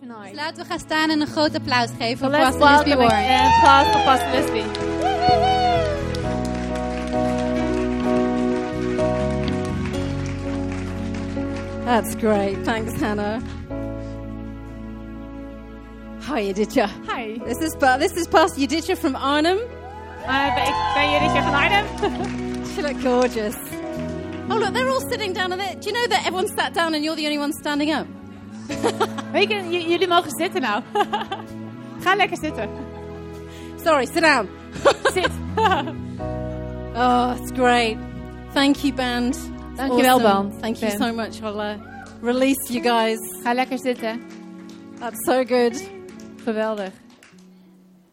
tonight. Dus laten we gaan staan en een groot applaus geven voor let's Pastor Lisby welcome Warren. and applause for Pastor Lisby. That's great. Thanks, Hannah. Hi, Yaditya. Hi. This is Pa- this is Pastor Yaditya from Arnhem. Uh, ben- ik ben Judithje van Arnhem. She look gorgeous. Oh look, they're all sitting down there. Do you know that everyone sat down and you're the only one standing up? Weet jullie mogen zitten nou. Ga lekker zitten. Sorry, sit down. Zit. Oh, it's great. Thank you, band. It's Dankjewel, band. Thank you Ben. so much. I'll uh, release you guys. Ga lekker zitten. That's so good. Geweldig.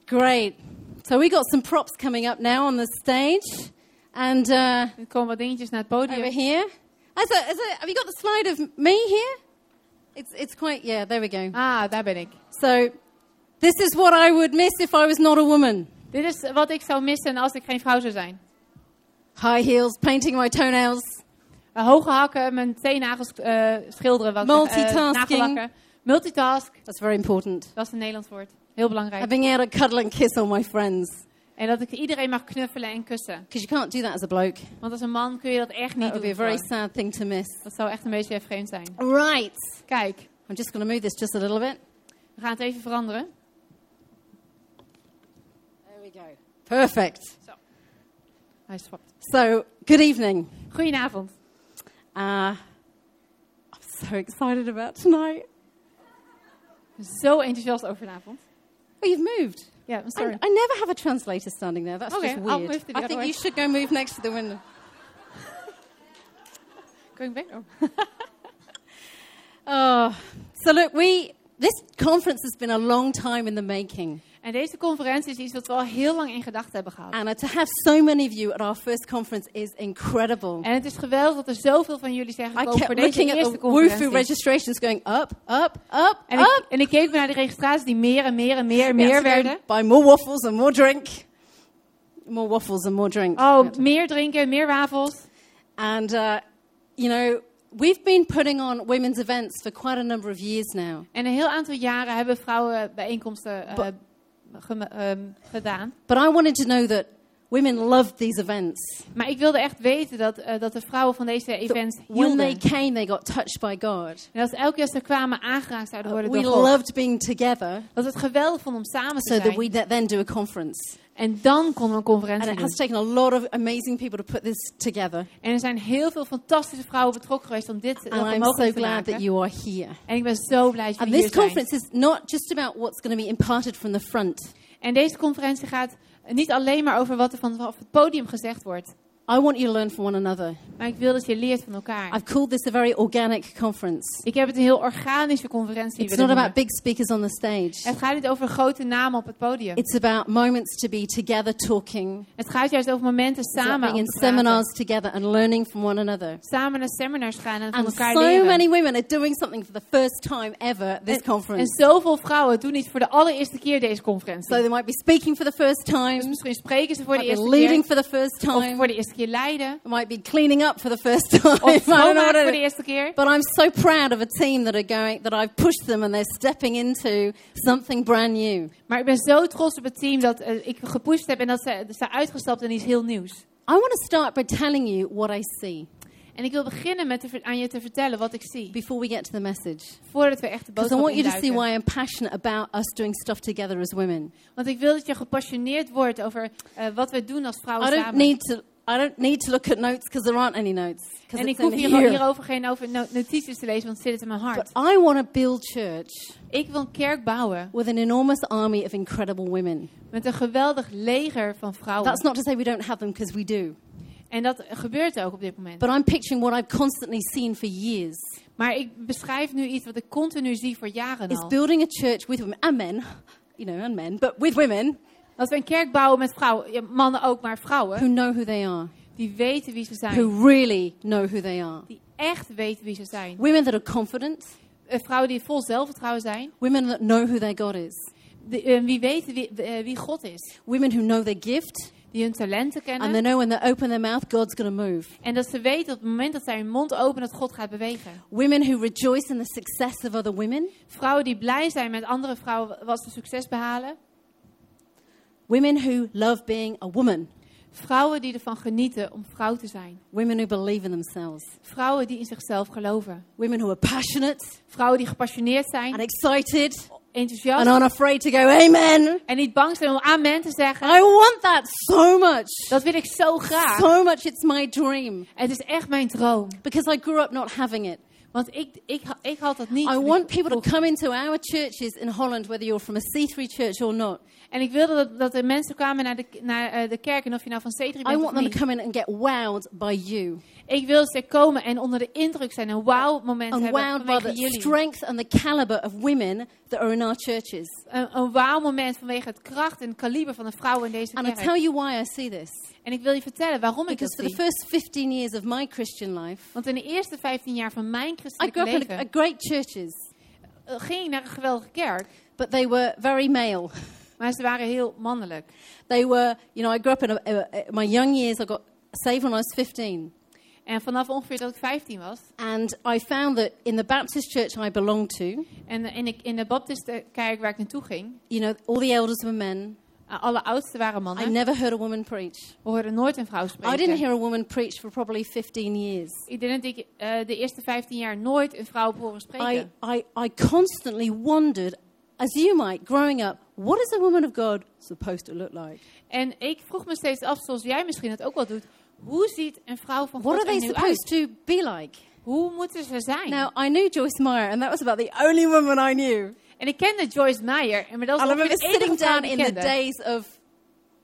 Great. So we got some props coming up now on the stage, and uh, Er komen wat dingetjes naar het over podium. here. As a, as a, have you got the slide of me here? It's it's quite yeah. There we go. Ah, daar ben ik. So this is what I would miss if I was not a woman. Dit is wat ik zou missen als ik geen vrouw zou zijn. High heels, painting my toenails, Uh, hoge hakken, mijn teennagels eh schilderen. Wat, Multitasking. nagellakken. Multitask, That's very important. dat is een Nederlands woord. Heel belangrijk. Being able to cuddle and kiss all my friends. En dat ik iedereen mag knuffelen en kussen. Because you can't do that as a bloke. Want als een man kun je dat echt That niet would be a doen. very gewoon. sad thing to miss. Dat zou echt een beetje vreemd zijn. Right. Kijk, I'm just going to move this just a little bit. we gaan het even veranderen. There we go. Perfect. Hij swapt. So, good evening. Goedenavond. Uh, I'm so excited about tonight. Zo enthousiast over vanavond. Oh, you've moved. Ja, I'm sorry. I never have a translator standing there. That's Okay, just I'll weird. move to the I think way. you should go move next to the window. Going back? Oh. Oh, so look, we this conference has been a long time in the making, En deze conferentie is iets wat we al heel lang in gedachten hebben gehad. and uh, to have so many of you at our first conference is incredible. En het is geweldig dat er zoveel van jullie zijn I gekomen voor kept deze looking at eerste conferentie. registrations, going up, up, up, En up. ik, en ik keek naar de registraties die meer en meer en meer en meer werden. Buy more waffles and more drink. More waffles and more drink. Oh, meer drinken, meer wafels. And, uh, you know, we've been putting on women's events for quite a number of years now. En een heel aantal jaren hebben vrouwen bijeenkomsten eh, Ehm, gedaan. But I wanted to know that women loved these events. Maar ik wilde echt weten dat, eh, dat de vrouwen van deze That events when they hielden. came, they got touched by God. En dat elke keer ze kwamen aangeraakt zouden worden We door God. loved being together Dat we het geweldig vonden om samen te so that zijn. we th- then do a conference. En dan we een And conferentie it doen. has taken a lot of amazing people to put this together. En er zijn heel veel fantastische vrouwen betrokken geweest om dit And I'm mogelijk so te glad maken. that you are here. En ik ben zo blij dat And jullie this hier zijn. conference is not just about what's going to be imparted from the front. En deze conferentie gaat niet alleen maar over wat er vanaf het podium gezegd wordt. I want you to learn from one another. Maar ik wil dat je leert van elkaar. I've called this a very organic conference. Ik heb het een heel organische conferentie It's not noemen. about big speakers on the stage. Het gaat niet over grote namen op het podium. It's about moments to be together talking, Het gaat juist over momenten samen being om in seminars together and learning from one another. Samen naar seminars gaan en van And elkaar so leren. many women are doing something for the first time ever this en, en conference. zoveel vrouwen doen niet voor de allereerste keer deze conferentie. So they might be speaking for the first dus time, misschien spreken ze voor de eerste leading keer. for the first Of time, voor de eerste keer leiden. might be cleaning up for the first time. I Of schoonmaken voor de eerste keer. But I'm so proud of a team that are going, that I've pushed them and they're stepping into something brand new. Maar ik ben zo trots op het team dat eh, ik gepusht heb en dat ze, ze zijn uitgestapt in iets heel nieuws. I want to start by telling you what I see En ik wil beginnen met te aan je te vertellen wat ik zie. before we get to the message. Voordat we echt de Because I boodschap want you to see why I'm passionate about us doing stuff together as women. Want ik wil dat je gepassioneerd wordt over eh, wat we doen als vrouwen I don't samen. need to. I don't need to look at notes because there aren't any notes. en ik it's hoef hier, hierover geen over no- notities te lezen, want het zit in mijn hart. But I want to build church Ik wil een kerk bouwen with an enormous army of incredible women. met een geweldig leger van vrouwen. That's not to say we don't have them because we do. En dat gebeurt ook op dit moment. But I'm picturing what I've constantly seen for years Maar ik beschrijf nu iets wat ik continu zie voor jaren is al. building a church with women and men, you know, and men, but with women Dat we een kerk bouwen met vrouwen, ja, mannen ook, maar who vrouwen, know who they are, die weten wie ze zijn. who really know who they are. Die echt weten wie ze zijn. Women that are confident, Eh, vrouwen die vol zelfvertrouwen zijn. women that know who their God is, Die, eh, wie weten wie, eh, wie God is. women who know their gift, die hun talenten kennen. And they know when they open their mouth, God's going to move. En dat ze weten op het moment dat zij hun mond openen dat God gaat bewegen. Women who rejoice in the success of other women. Vrouwen die blij zijn met andere vrouwen wat ze succes behalen. Women who love being a woman. Vrouwen die ervan genieten om vrouw te zijn. Women who believe in themselves. Vrouwen die in zichzelf geloven. Women who are passionate Vrouwen die gepassioneerd zijn, and excited enthousiast and unafraid to go, Amen. en niet bang zijn om amen te zeggen. I want that so much. Dat wil ik zo graag. So much, it's my dream. Het is echt mijn droom. Because I grew up not having it. Want ik, ik, ik had dat niet. I want people to come into our churches in Holland, whether you're from a C3 church or not. En ik wilde dat, dat de mensen kwamen naar de, naar eh, de kerk. En of je nou van C3 I bent want of them to niet. come in and get wowed by you. Ik wil ze komen en onder de indruk zijn. Een wow moment And hebben wowed by vanwege the jullie. strength and the caliber of women that are in our churches. Een, een wow moment vanwege het kracht en het kaliber van de vrouwen in deze And I kerk. tell you why I see this. En ik wil je vertellen waarom ik Because dat for the zie. first 15 years of my Christian life, Want in de eerste 15 jaar van mijn I christelijke grew up in leven a, great churches, eh, ging ik naar een geweldige kerk. but they were very male. Maar ze waren heel mannelijk. They were, you know, I grew up in a, a, a- my young years. I got saved when I was 15. En vanaf ongeveer dat ik 15 was. And I found that in the Baptist church I belonged to, En eh, in de, in de baptistenkerk waar ik naartoe ging. you know, all the elders were men. Eh, alle oudsten waren I mannen. never heard a woman preach. We hoorden nooit een vrouw I didn't spreken. hear a woman preach for probably 15 years. Ik denk dat ik eh, de eerste 15 jaar nooit een vrouw horen I, spreken. I, I constantly wondered, as you might, growing up, what is a woman of God supposed to look like? En ik vroeg me steeds af, zoals jij misschien het ook wel doet. Hoe ziet een vrouw van What God are er they supposed uit? to be like? Hoe moeten ze zijn? Now, I knew Joyce Meyer, and that was about the only woman I knew. En ik kende Joyce Meyer. En maar dat I was remember sitting down in the days of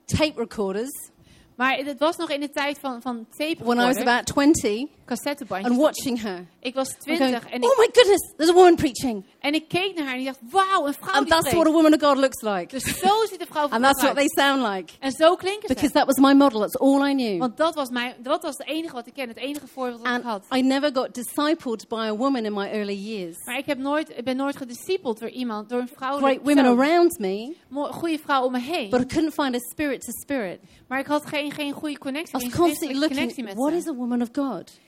tape recorders Maar het was nog in de tijd van, van tape when I was about 20 cassettebandjes. and watching her. Ik was I'm 20 going, en, oh ik, my goodness, there's a woman preaching. en ik keek naar haar en ik dacht, wauw, een vrouw And die that's what a woman of God looks like. Dus zo ziet een vrouw van And God that's what they sound like. En zo klinken Because ze. that was my model. That's all I knew. Want dat was, mijn, dat was het enige wat ik ken. Het enige voorbeeld dat ik had. And I never got discipled by a woman in my early years. Maar ik, heb nooit, ik ben nooit gediscipeld door iemand, door een vrouw. Great women around me, goede vrouw om me heen. but I couldn't find a spirit to spirit. Maar ik had geen, geen goede I connectie, was geen constantly geestelijke connectie looking, met what ze. is a woman of God?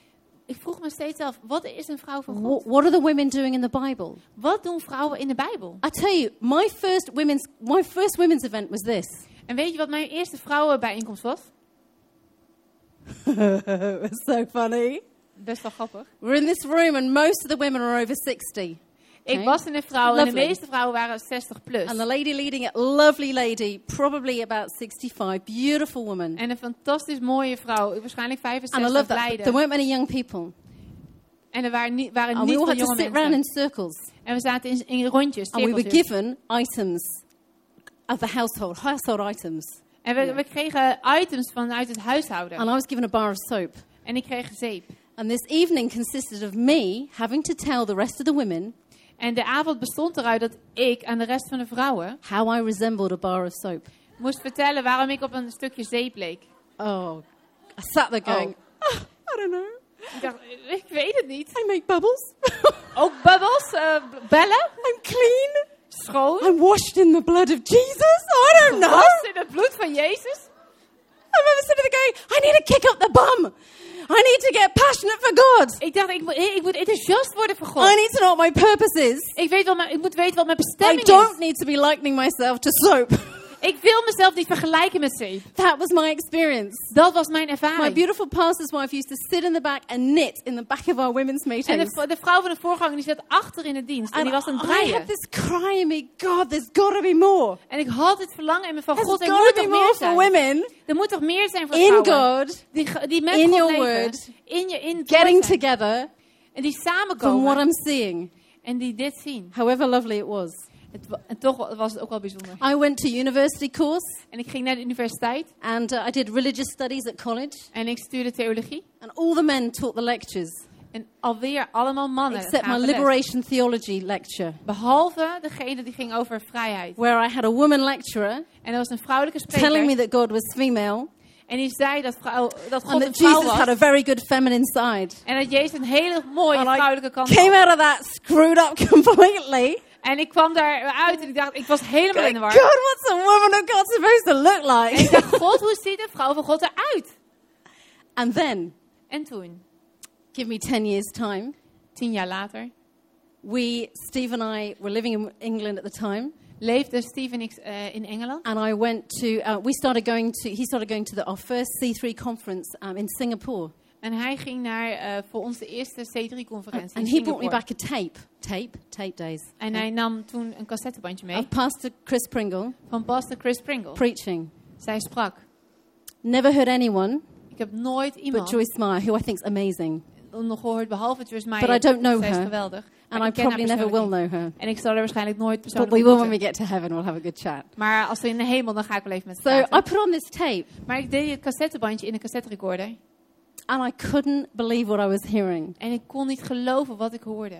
Ik vroeg me steeds af, wat is een vrouw van God? What, what are the women doing in the Bible? Wat doen vrouwen in de Bijbel? I tell you, my first women's my first women's event was this. En weet je wat mijn eerste vrouwenbijeenkomst was? it was so funny. Best wel grappig. We're in this room, and most of the women are over 60. Ik was in een vrouw en de Lovely. meeste vrouwen waren 60 plus. And the lady leading it, lovely lady, probably about 65, beautiful woman. En een fantastisch mooie vrouw, waarschijnlijk And I 65, love that. There weren't many young people. En er waren niet, waren And we niet all veel had to jonge sit round mensen. in circles. En we zaten in, in rondjes, And we were given items of the household, household items. En we, we kregen items vanuit het huishouden. And I was given a bar of soap. En ik kreeg zeep. And this evening consisted of me having to tell the rest of the women En de avond bestond eruit dat ik aan de rest van de vrouwen how I resembled a bar of soap. moest vertellen waarom ik op een stukje zeep leek. Oh, I sat there going, "Ah, I don't know. Ik dacht, ik weet het niet. I make bubbles. Ook bubbels, eh, b- bellen, I'm clean. schoon, I'm washed in the blood of Jesus. I don't know. was in het bloed van Jezus. I remember sitting there going, I need to kick up the bum. I need to get passionate for God. Ik dacht, ik moet, ik moet enthousiast worden voor I need to know what my purpose is. Ik, weet wel, ik moet weten wat mijn I bestemming don't is. need to be likening myself to soap. Ik wil mezelf niet vergelijken met zeep. That was my experience. Dat was mijn My ervaring. beautiful pastor's wife used to sit in the back and knit in the back of our women's En de, meetings. v- de vrouw van de voorganger die zat achter in de dienst. En die was aan het I breien. had this cry in me, God, there's got to be more. En ik had het verlangen in me van There's God, er moet toch more meer for zijn. women Er moet toch meer zijn voor in vrouwen. God, Die, die met in God your leven. word, in je, in getting together En die from what samenkomen. I'm seeing, En die dit zien. however lovely it was. Het, en toch was het ook wel bijzonder. I went to university course En ik ging naar de universiteit. and uh, I did religious studies at college. En ik stuurde theologie. And all the men taught the lectures, En alweer allemaal mannen. except my liberation theology lecture, Behalve degene die ging over vrijheid. where I had a woman lecturer En er was een vrouwelijke telling me spreker. that God was female En die zei dat, vrouw, dat God and een that vrouw Jesus had a was. very good feminine side. En dat Jezus een hele mooie vrouwelijke kant came had. out of that screwed up completely. En ik kwam daaruit en ik dacht, ik was helemaal in de God, war. what's a woman of God supposed to look En ik like? dacht, God, hoe ziet een vrouw van God eruit? and then, En toen, give me 10 years' time, tien jaar later, we, Steve and I, were living in England at the time. leefde Steve en ik eh, in Engeland. And I went to, uh, we started going to, he started going to the, our first C3 conference um, in Singapore. En hij ging naar eh, voor ons de eerste C3-conferentie in And he brought me back a tape, tape, tape days. En hij nam toen een cassettebandje mee Of Pastor Chris Pringle van pastor Chris Pringle. preaching. Zij sprak. Never heard anyone Ik heb nooit but iemand Joyce Meyer, who I think is amazing. nog gehoord behalve Joyce But Meyer. I don't know Zij is her. geweldig. Maar And I probably never will know her. En ik zal er waarschijnlijk nooit But persoonlijk we will when we get to heaven, we'll have a good chat. Maar als we in de hemel, dan ga ik wel even met ze So I put on this tape Maar ik deed het cassettebandje in een cassetterecorder. And I couldn't believe what I was hearing. En ik kon niet geloven wat ik hoorde.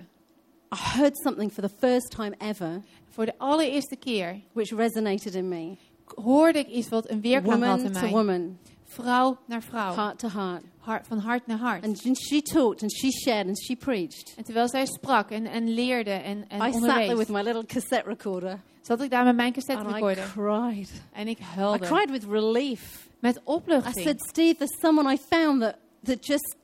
I heard something for the first time ever Voor de allereerste keer which resonated in me. hoorde ik iets wat een weerklank had in to mij. woman, Vrouw naar vrouw. heart to heart. Hart, van hart naar hart. And she talked and she shared and she preached. En terwijl zij sprak en, en leerde en, en I sat there onderwees, with my little cassette recorder zat ik daar met mijn and I cried. En ik I huilde. cried with relief. Met I opluchting. said, Steve, there's someone I found that, that just,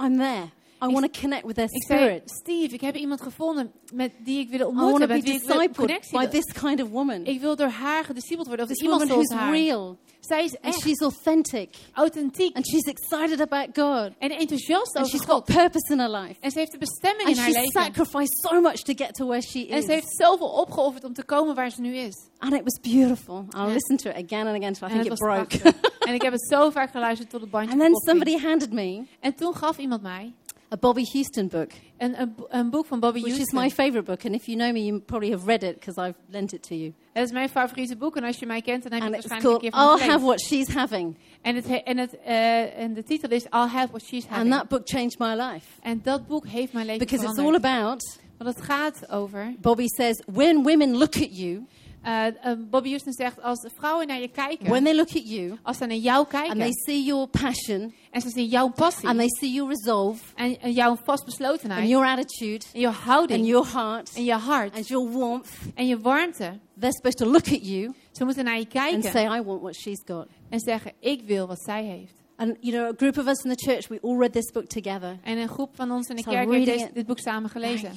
I'm there. I want to connect with their ik zei, spirit. Steve, ik heb iemand gevonden met die ik wil I want ontmoeten. to be Met wie ik wil discipled by this kind of woman. Ik wil door haar gediscipeld worden. Of This iemand woman who's haar. real Zij is and echt she's authentic authentiek and she's excited about God en enthousiast and over she's got purpose in her life. En ze heeft de bestemming And in haar she leven. sacrificed so much to get to where she En is. ze heeft zoveel opgeofferd om te komen waar ze nu is. And it was beautiful. I'll Ja. listen to it again and again until I En think it broke. en ik heb het zo vaak geluisterd tot het bandje and then somebody handed me En toen gaf iemand mij a Bobby Houston book, een, een, een boek van Bobby which is my favorite book. And if you know me, you probably have read it because I've lent it to you. Het is mijn favoriete boek en als je mij kent, dan heb je And het waarschijnlijk een keer van I'll Have. What She's Having. En, het, he- en, het, eh, en de titel is I'll Have What She's And Having. that book changed my life En dat boek heeft mijn leven because it's all veranderd. about, Want het gaat over... Bobby says, when women look at you, eh, Bobby Houston zegt, als vrouwen naar je kijken... when they look at you als ze naar jou and kijken they see your passion en ze zien jouw passie and they see your resolve en, en jouw and vastbeslotenheid your attitude en je houding and your heart en je hart and your warmth, en je warmte. they're supposed to look at you Ze moeten naar je and kijken say, I want what she's got. en zeggen, ik wil wat zij heeft. And, you know, a group of us in the church, we all read this book together. En een groep van ons in de So kerk heeft dit boek samen And, gelezen.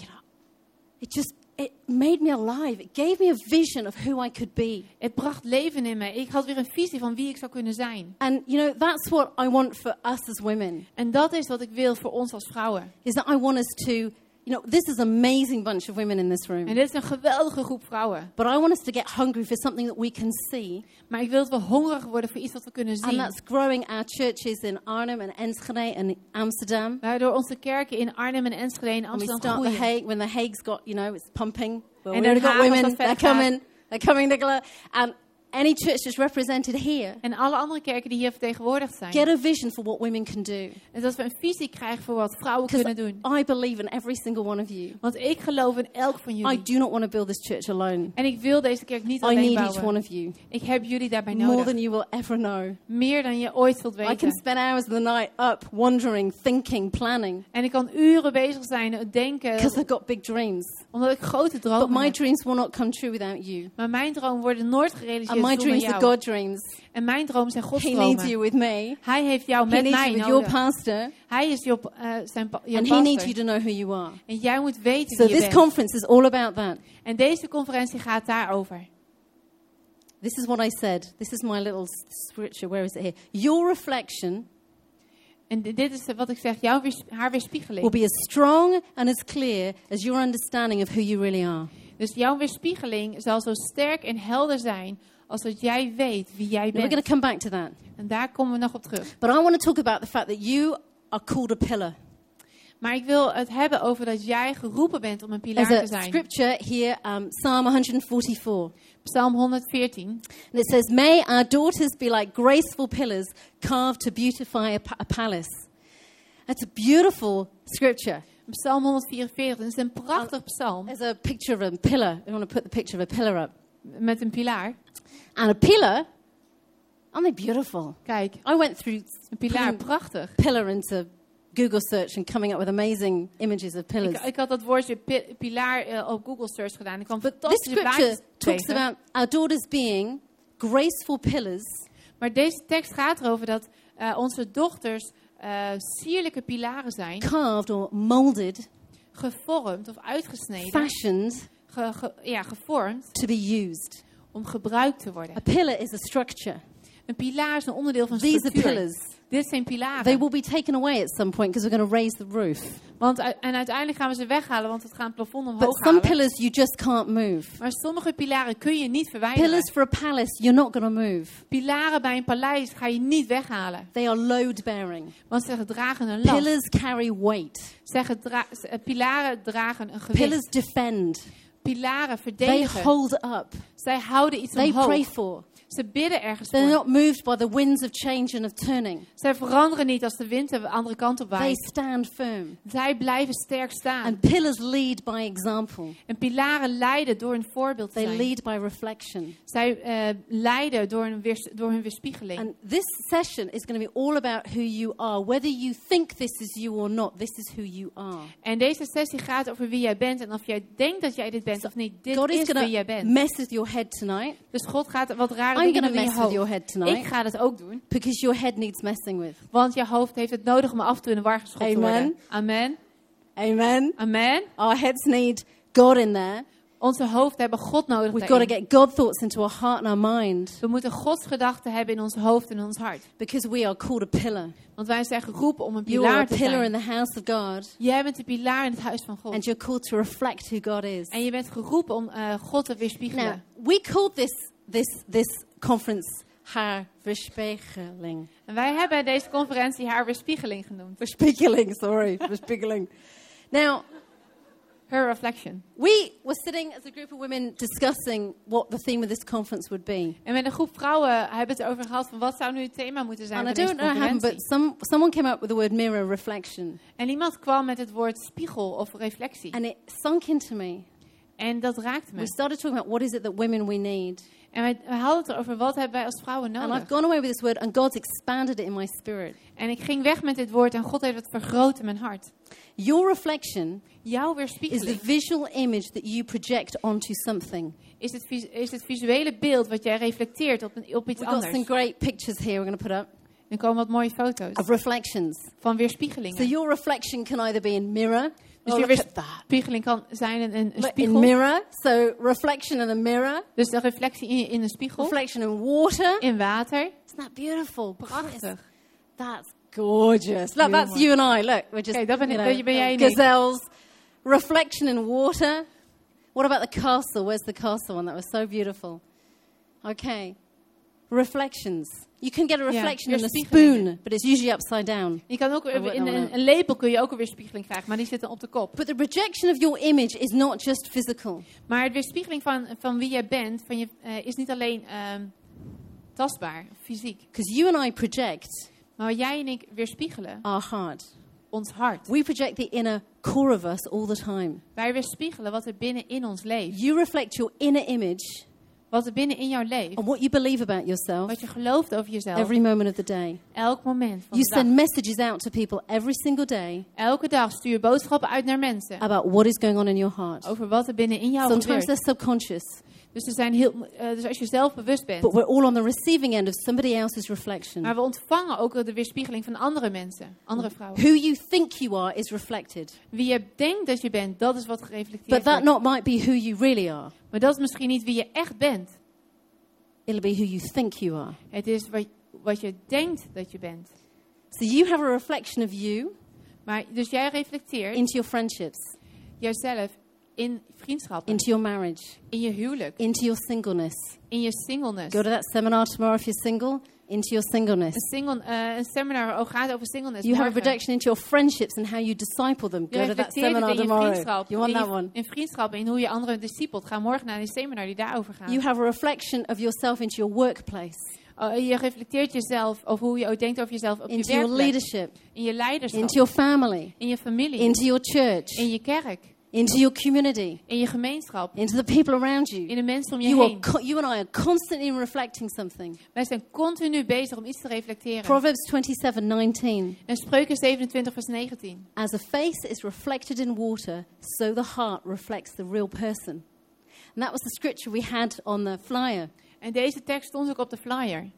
it just, it made me alive. It gave me a vision of who I could be. Het bracht leven in me. Ik had weer een visie van wie ik zou kunnen zijn. And, you know, that's what I want for us as women, En dat is wat ik wil voor ons als vrouwen. is that I want us to, you know, this is an amazing bunch of women in this room. En dit is een geweldige groep vrouwen. But I want us to get hungry for something that we can see. Maar ik wil dat we hongerig worden voor iets wat we kunnen zien. And that's growing our churches in Arnhem and Enschede and Amsterdam. Waardoor onze kerken in Arnhem en Enschede en And we Amsterdam start the groeien. Hague, when the Hague's got, you know, it's pumping. Well, En we Den got women, they're coming, they're coming, Nicola. And any church that's represented here, En alle andere kerken die hier vertegenwoordigd zijn. get a vision for what women can do. En dat we een visie krijgen voor wat vrouwen kunnen doen. I believe in every single one of you. Want ik geloof in elk van I jullie. do not want to build this church alone. En ik wil deze kerk niet I alleen need each bouwen. one of you Ik heb jullie daarbij more nodig. than you will ever know. Meer dan je ooit zult I can weten. spend hours of the night up, wandering, thinking, planning, En ik kan uren bezig zijn, denken, because I've got big dreams. Omdat ik grote But dromen my heb. dreams will not come true without you. Maar mijn dromen worden nooit gerealiseerd And my zonder dreams are jou. God dreams. En mijn dromen zijn Gods He needs you with me. Hij heeft jou met mij you with your nodig. pastor. Hij is je, eh, zijn pa- je And he needs you to know who you are. En jij moet weten So wie je this bent. conference is all about that. En deze conferentie gaat daarover. This is what I said. This is my little scripture. Where is it here? Your reflection En di- dit is wat ik zeg, jouw weers- haar will weerspiegeling. be as strong and as clear as your understanding of who you really are. Dus jouw weerspiegeling zal zo sterk en helder zijn als dat jij weet wie jij Now, we're going bent. to come back to that. En daar komen we nog op terug. But I want to talk about the fact that you are called a pillar. Maar ik wil het hebben over dat jij geroepen bent om een pilaar There's te a zijn. scripture here, um, Psalm 144. Psalm 114. And it says, May our daughters be like graceful pillars carved to beautify a, pa- a palace. That's a beautiful scripture. Psalm 144. Dat is een prachtig psalm There's a picture of a pillar. I want to put the picture of a pillar up. met een pilaar. And a pillar, aren't they beautiful? Kijk, I went through een pilaar, prachtig. pillar into Google search and coming up with amazing images of pillars. Ik, ik had dat woordje pi- pilaar eh, op Google search gedaan. Ik kwam But this fantastische scripture plaatjes talks tegen. about our daughters being graceful pillars Maar deze tekst gaat erover dat eh, onze dochters eh, sierlijke pilaren zijn, carved or molded, gevormd of uitgesneden, fashioned ge- ge- ja, gevormd to be used. om gebruikt te worden. A pillar is a structure. Een pilaar is een onderdeel van These are pillars. Dit zijn pilaren. They will be taken away at some point because we're going to raise the roof. Want, en uiteindelijk gaan we ze weghalen, want het gaat het plafond But omhoog some halen. pillars you just can't move. Maar sommige pilaren kun je niet verwijderen. Pillars for a palace, you're not going to move. Pilaren bij een paleis ga je niet weghalen. They are load bearing. Want ze dragen een last. Pillars carry weight. Ze gedra- eh, pilaren dragen een gewicht. Pillars defend. Pilaren They verdedigen. hold up. Zij houden iets They omhoog. pray for. Ze bidden ergens They're not moved by the winds of change and of turning. Zij veranderen niet als de wind de andere kant op They waait. stand firm. Zij blijven sterk staan. And pillars lead by example. En pilaren leiden door een voorbeeld te They zijn. lead by reflection. Zij eh, leiden door, een door hun weerspiegeling. And this session is going to be all about who you are. Whether you think this is you or not, this is who you are. En deze sessie gaat over wie jij bent. En of jij denkt dat jij dit bent of niet. Dit God is is wie going jij to bent. mess with your head tonight. Dus God gaat wat rare I'm going to doen mess with your head Ik tonight ga dat ook doen. because your head needs messing with. Want je hoofd heeft het nodig om af en toe in de war geschopt te Amen. worden. Amen. Amen. Amen. Our heads need God in there. Onze hoofden hebben God nodig We've got to get God thoughts into our heart and our mind We moeten Gods gedachten hebben in ons hoofd en in ons hart. because we are called a pillar. Want wij zijn geroepen om een You are a pilaar te pillar in zijn. the house of God Jij bent de pilaar in het huis van God. and you're called to reflect who God is. En je bent geroepen om eh, God te Now, weerspiegelen. we called this, this, this conference haar weerspiegeling. En wij hebben deze conferentie haar weerspiegeling genoemd. Weerspiegeling, sorry, weerspiegeling. Now, Her reflection. we were sitting as a group of women discussing what the theme of this conference would be. En met een groep vrouwen hebben het erover gehad van wat zou nu het thema moeten zijn And I van deze don't know how, but conferentie. some, someone came up with the word mirror reflection. En iemand kwam met het woord spiegel of reflectie. And it sunk into me. En dat raakte We me. started talking about what is it that women we need. En wij, we hadden het erover wat hebben wij als vrouwen And I've nodig. gone away with this word, and God's expanded it in my spirit. En ik ging weg met dit woord en God heeft het vergroot in mijn hart. Your reflection Jouw is the weerspiegeling visual image that you project onto something. is het, is het visuele beeld wat jij reflecteert op, een, op iets We've got some anders. great pictures here we're going to put up Er komen wat mooie foto's of reflections. van So weerspiegelingen. your reflection can either be in mirror. Dus Oh, that. weerspiegeling kan zijn een, een, Look, In spiegel. mirror. So reflection in a mirror. Dus de reflectie in, in een spiegel. Reflection in water. In water. Isn't that beautiful? Prachtig. That's gorgeous. Look, that's you and I. Look, we're just Kijk, dat ben you know, ben jij gazelles. Reflection in water. What about the castle? Where's the castle one? That was so beautiful. Okay. Reflections. You can get a reflection in a spoon, but it's usually upside down. Je kan ook in een, een lepel kun je ook een weerspiegeling krijgen, maar die zit dan op de kop. But the projection of your image is not just physical. Maar het weerspiegeling van, van wie jij bent, van je, eh, is niet alleen ehm, tastbaar, fysiek. Because you and I project Maar wat jij en ik weerspiegelen, our heart. ons hart. We project the inner core of us all the time. Wij weerspiegelen wat er binnen in ons leeft. You reflect your inner image Wat er binnen in jou leeft. on what you believe about yourself Wat je gelooft over jezelf. every moment of the day. elk moment van You de dag. send messages out to people every single day Elke dag stuur je boodschappen uit naar mensen. about what is going on in your heart. Over wat er binnen in jou Sometimes gebeurt. they're subconscious, Dus, er zijn heel, eh, dus als je zelf bewust bent. but we're all on the receiving end of somebody else's reflection. Maar we ontvangen ook de weerspiegeling van andere mensen. Andere vrouwen. Who you think you are is reflected, Wie je denkt dat je bent, dat is wat but gereflecteerd that wordt. not might be who you really are. Maar dat is misschien niet wie je echt bent. It'll be who you think you are. Het is wat, wat je denkt dat je bent. So you have a reflection of you Maar, dus jij reflecteert into your friendships, jezelf in vriendschappen, into your marriage, in je huwelijk, into your singleness. in je singleness. Go to that seminar tomorrow if you're single, into your singleness. Een, single, eh, een seminar oh, gaat over singleness. You have a morgen. projection into your friendships and how you disciple them. Go to that seminar tomorrow. vriendschap. You want in, that one? in vriendschap en hoe je anderen discipelt. Ga morgen naar die seminar die daarover gaat. You have a reflection of yourself into your workplace, Oh, je reflecteert jezelf over hoe je ook denkt over jezelf op into je your werkplek, leadership, in je leiderschap, into your family, in je familie, into your church, in je kerk, into your community, in je gemeenschap, into the people around you. in de mensen om je You, heen. co- you and I are constantly reflecting something. Wij zijn continu bezig om iets te reflecteren. Proverbs 27 19. En Spreuken 27 vers 19. As a face is reflected in water, so the heart reflects the real person. And that was the scripture we had on the flyer. En deze tekst stond ook op de flyer.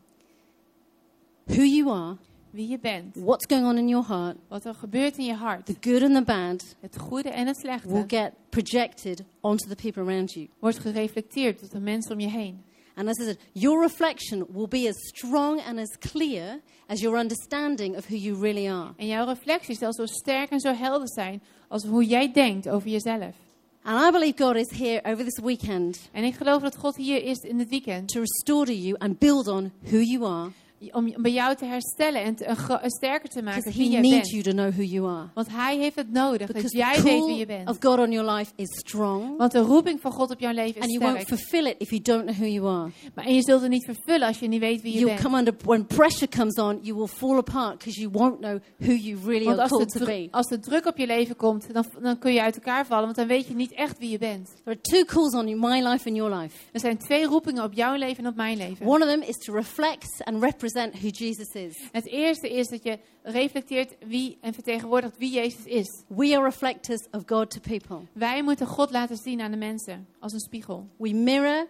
Who you are, Wie je bent, what's going on in your heart, wat er gebeurt in je hart, the good and the bad, het goede en het will slechte, get projected onto the people around you. wordt gereflecteerd op de mensen om je heen. And as I said, your reflection will be as strong and as clear as your understanding of who you really are. En jouw reflectie zal zo sterk en zo helder zijn als hoe jij denkt over jezelf. And I believe God is here over this weekend En ik geloof dat God hier is in het weekend to restore you and build on who you are om bij jou te herstellen en te, een sterker te maken because wie jij needs bent. you to know who you are. Want Hij heeft het nodig Because dat jij weet wie je bent. of God on your life is strong Want de roeping van God op jouw leven and is you won't fulfill it if you don't know who you are. Maar en je zult het niet vervullen als je niet weet wie je You'll bent. come under, when pressure comes on, you will fall apart because you won't know who you really Want are als de, called to be. als de druk op je leven komt, dan, dan kun je uit elkaar vallen. Want dan weet je niet echt wie je bent. There are two calls on you, my life and your life. Er zijn twee roepingen op jouw leven en op mijn leven. One of them is to reflect and represent who Jesus is. Het eerste is dat je reflecteert wie en vertegenwoordigt wie Jezus is. We are reflectors of God to people. Wij moeten God laten zien aan de mensen als een spiegel. We mirror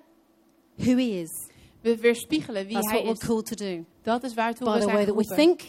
who He is. We weerspiegelen wie That's Hij what we're is. called to do. Dat is waartoe By we the way that we think,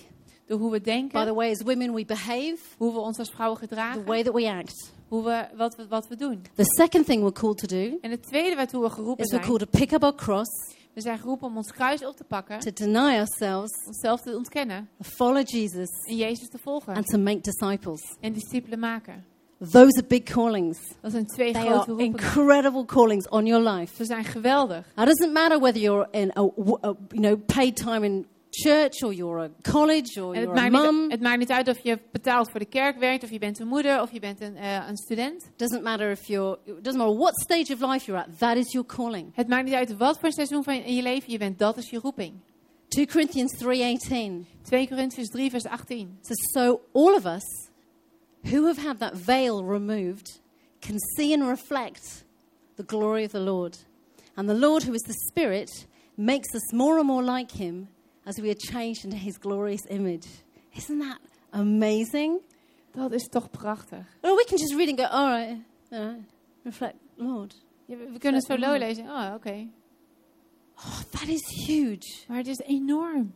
Door hoe we by the denken, way as women we behave, hoe we ons als vrouwen the gedragen, way that we act. hoe we, wat, we, wat we doen. The second thing we're called to do En het tweede waartoe we geroepen is we're zijn, called to pick up our cross, we zijn geroepen om ons kruis op te pakken, to deny ourselves, onszelf te ontkennen follow Jesus, en Jezus te volgen and to make disciples. en discipelen maken. Those are big callings. Dat zijn twee They grote are roepingen. incredible callings on your life. Ze zijn geweldig. It doesn't matter whether you're in a, a you know paid time in church or you're a college or you're a mum. niet, het maakt niet uit of je betaalt voor de kerk werkt, of je bent een moeder, of je bent een, eh, een student. doesn't matter if you're. It doesn't matter what stage of life you're at. That is your calling. Het maakt niet uit wat voor seizoen van in je leven je bent, dat is je roeping. 2 Corinthians 3:18 2 Corinthians 3 vers 18. says, "So all of us who have had that veil removed can see and reflect the glory of the Lord, and the Lord, who is the Spirit, makes us more and more like Him as we are changed into His glorious image." Isn't that amazing? Dat is toch prachtig. Well, we can just read and go, all right, reflect, Lord. Ja, we we kunnen het zo low lezen. Oh, oké. Oh, that is huge. Maar het is enorm.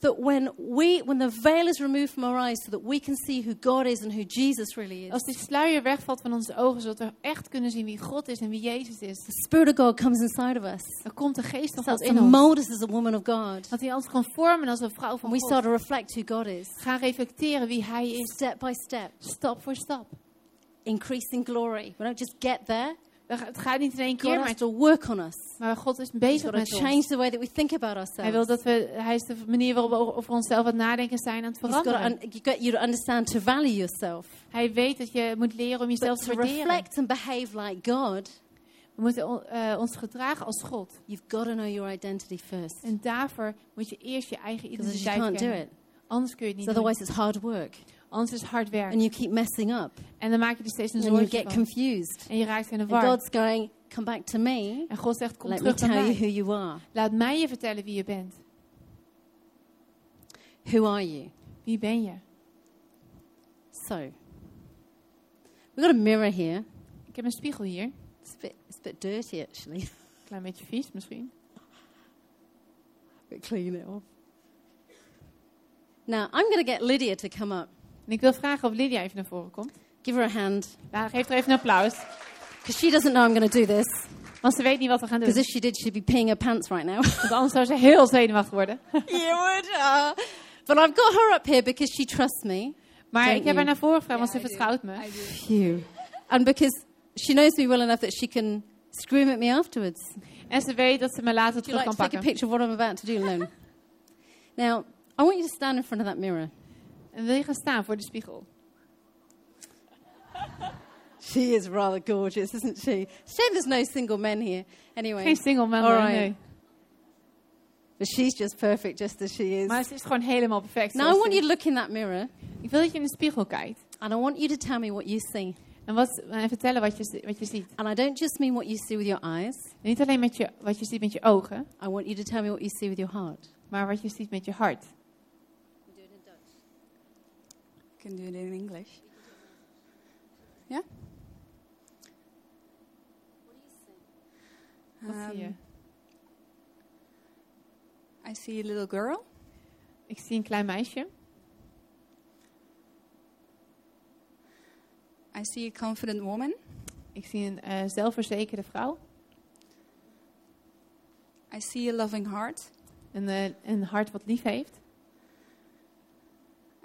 That when we, when the veil is removed from our eyes, so that we can see who God is and who Jesus really is, Als die sluier wegvalt van onze ogen, zodat we echt kunnen zien wie God is en wie Jezus is. the Spirit of God comes inside of us, Dan komt de geest van God in ons. mold us as a woman of God, Dat hij ons kan vormen als een vrouw van and we start to reflect who God is, Gaan reflecteren wie hij is. step by step, Stap voor stap. increasing glory. We don't just get there. Het gaat niet in één God keer, has maar, to work on us. maar God is bezig got met change ons. the way that we think about Hij wil ourselves. dat we, hij is de manier waarop we over onszelf aan het nadenken zijn aan het He's got to veranderen. un- you get you to understand to value yourself. Hij weet dat je moet leren om jezelf But te waarderen. reflect and behave like God, We moeten eh, ons gedragen als God. you've got to know your identity first. En daarvoor moet je eerst je eigen identiteit kennen. Anders kun je het niet So otherwise, it's hard work. Anders is hard werk. And you keep messing up. En dan maak je er steeds een And you get van. confused. En je raakt in de And war. God's going, come back to me. En God zegt, kom Let me terug naar tell you who you are. Laat mij je vertellen wie je bent. Who are you? Wie ben je? So, we've got a mirror here. Ik heb een spiegel hier. It's a bit, it's a bit dirty, actually. Klein beetje vies misschien. But clean it off. Now, I'm going to get Lydia to come up. En ik wil vragen of Lydia even naar voren komt. Give her a hand. Nou, geef er even een applaus. Because she doesn't know I'm going to do this. Want ze weet niet wat we gaan doen. Because if she did, she'd be peeing her pants right now. Want anders zou ze heel zenuwachtig worden. you would. Uh, but I've got her up here because she trusts me. Maar Don't ik heb you? haar naar voren gevraagd, want Ja, ze I do. vertrouwt me. I do. Phew. And because she knows me well enough that she can scream at me afterwards. En ze weet dat ze me later Would you terug like kan to take a pakken. picture of what I'm about to do, Lone? now, I want you to stand in front of that mirror. En wil je gaan staan voor de spiegel? She is rather gorgeous, isn't she? Shame there's no single men here. Anyway, Geen single man, All right. nee. but she's just perfect, just as she is. Maar ze is gewoon helemaal perfect. Now, I want you to look in that mirror, Ik wil dat je in de spiegel kijkt. and I want you to tell me what you see. En, wat, en vertellen wat je, wat je ziet. And I don't just mean what you see with your eyes. En niet alleen met je, wat je ziet met je ogen, I want you to tell me what you see with your heart. maar wat je ziet met je hart. I can do it in English. Yeah? Wat zie je? Um, I see a little girl. Ik zie een klein meisje. I see a confident woman. Ik zie een eh, zelfverzekerde vrouw. I see a loving heart. Een, eh, een hart wat lief heeft.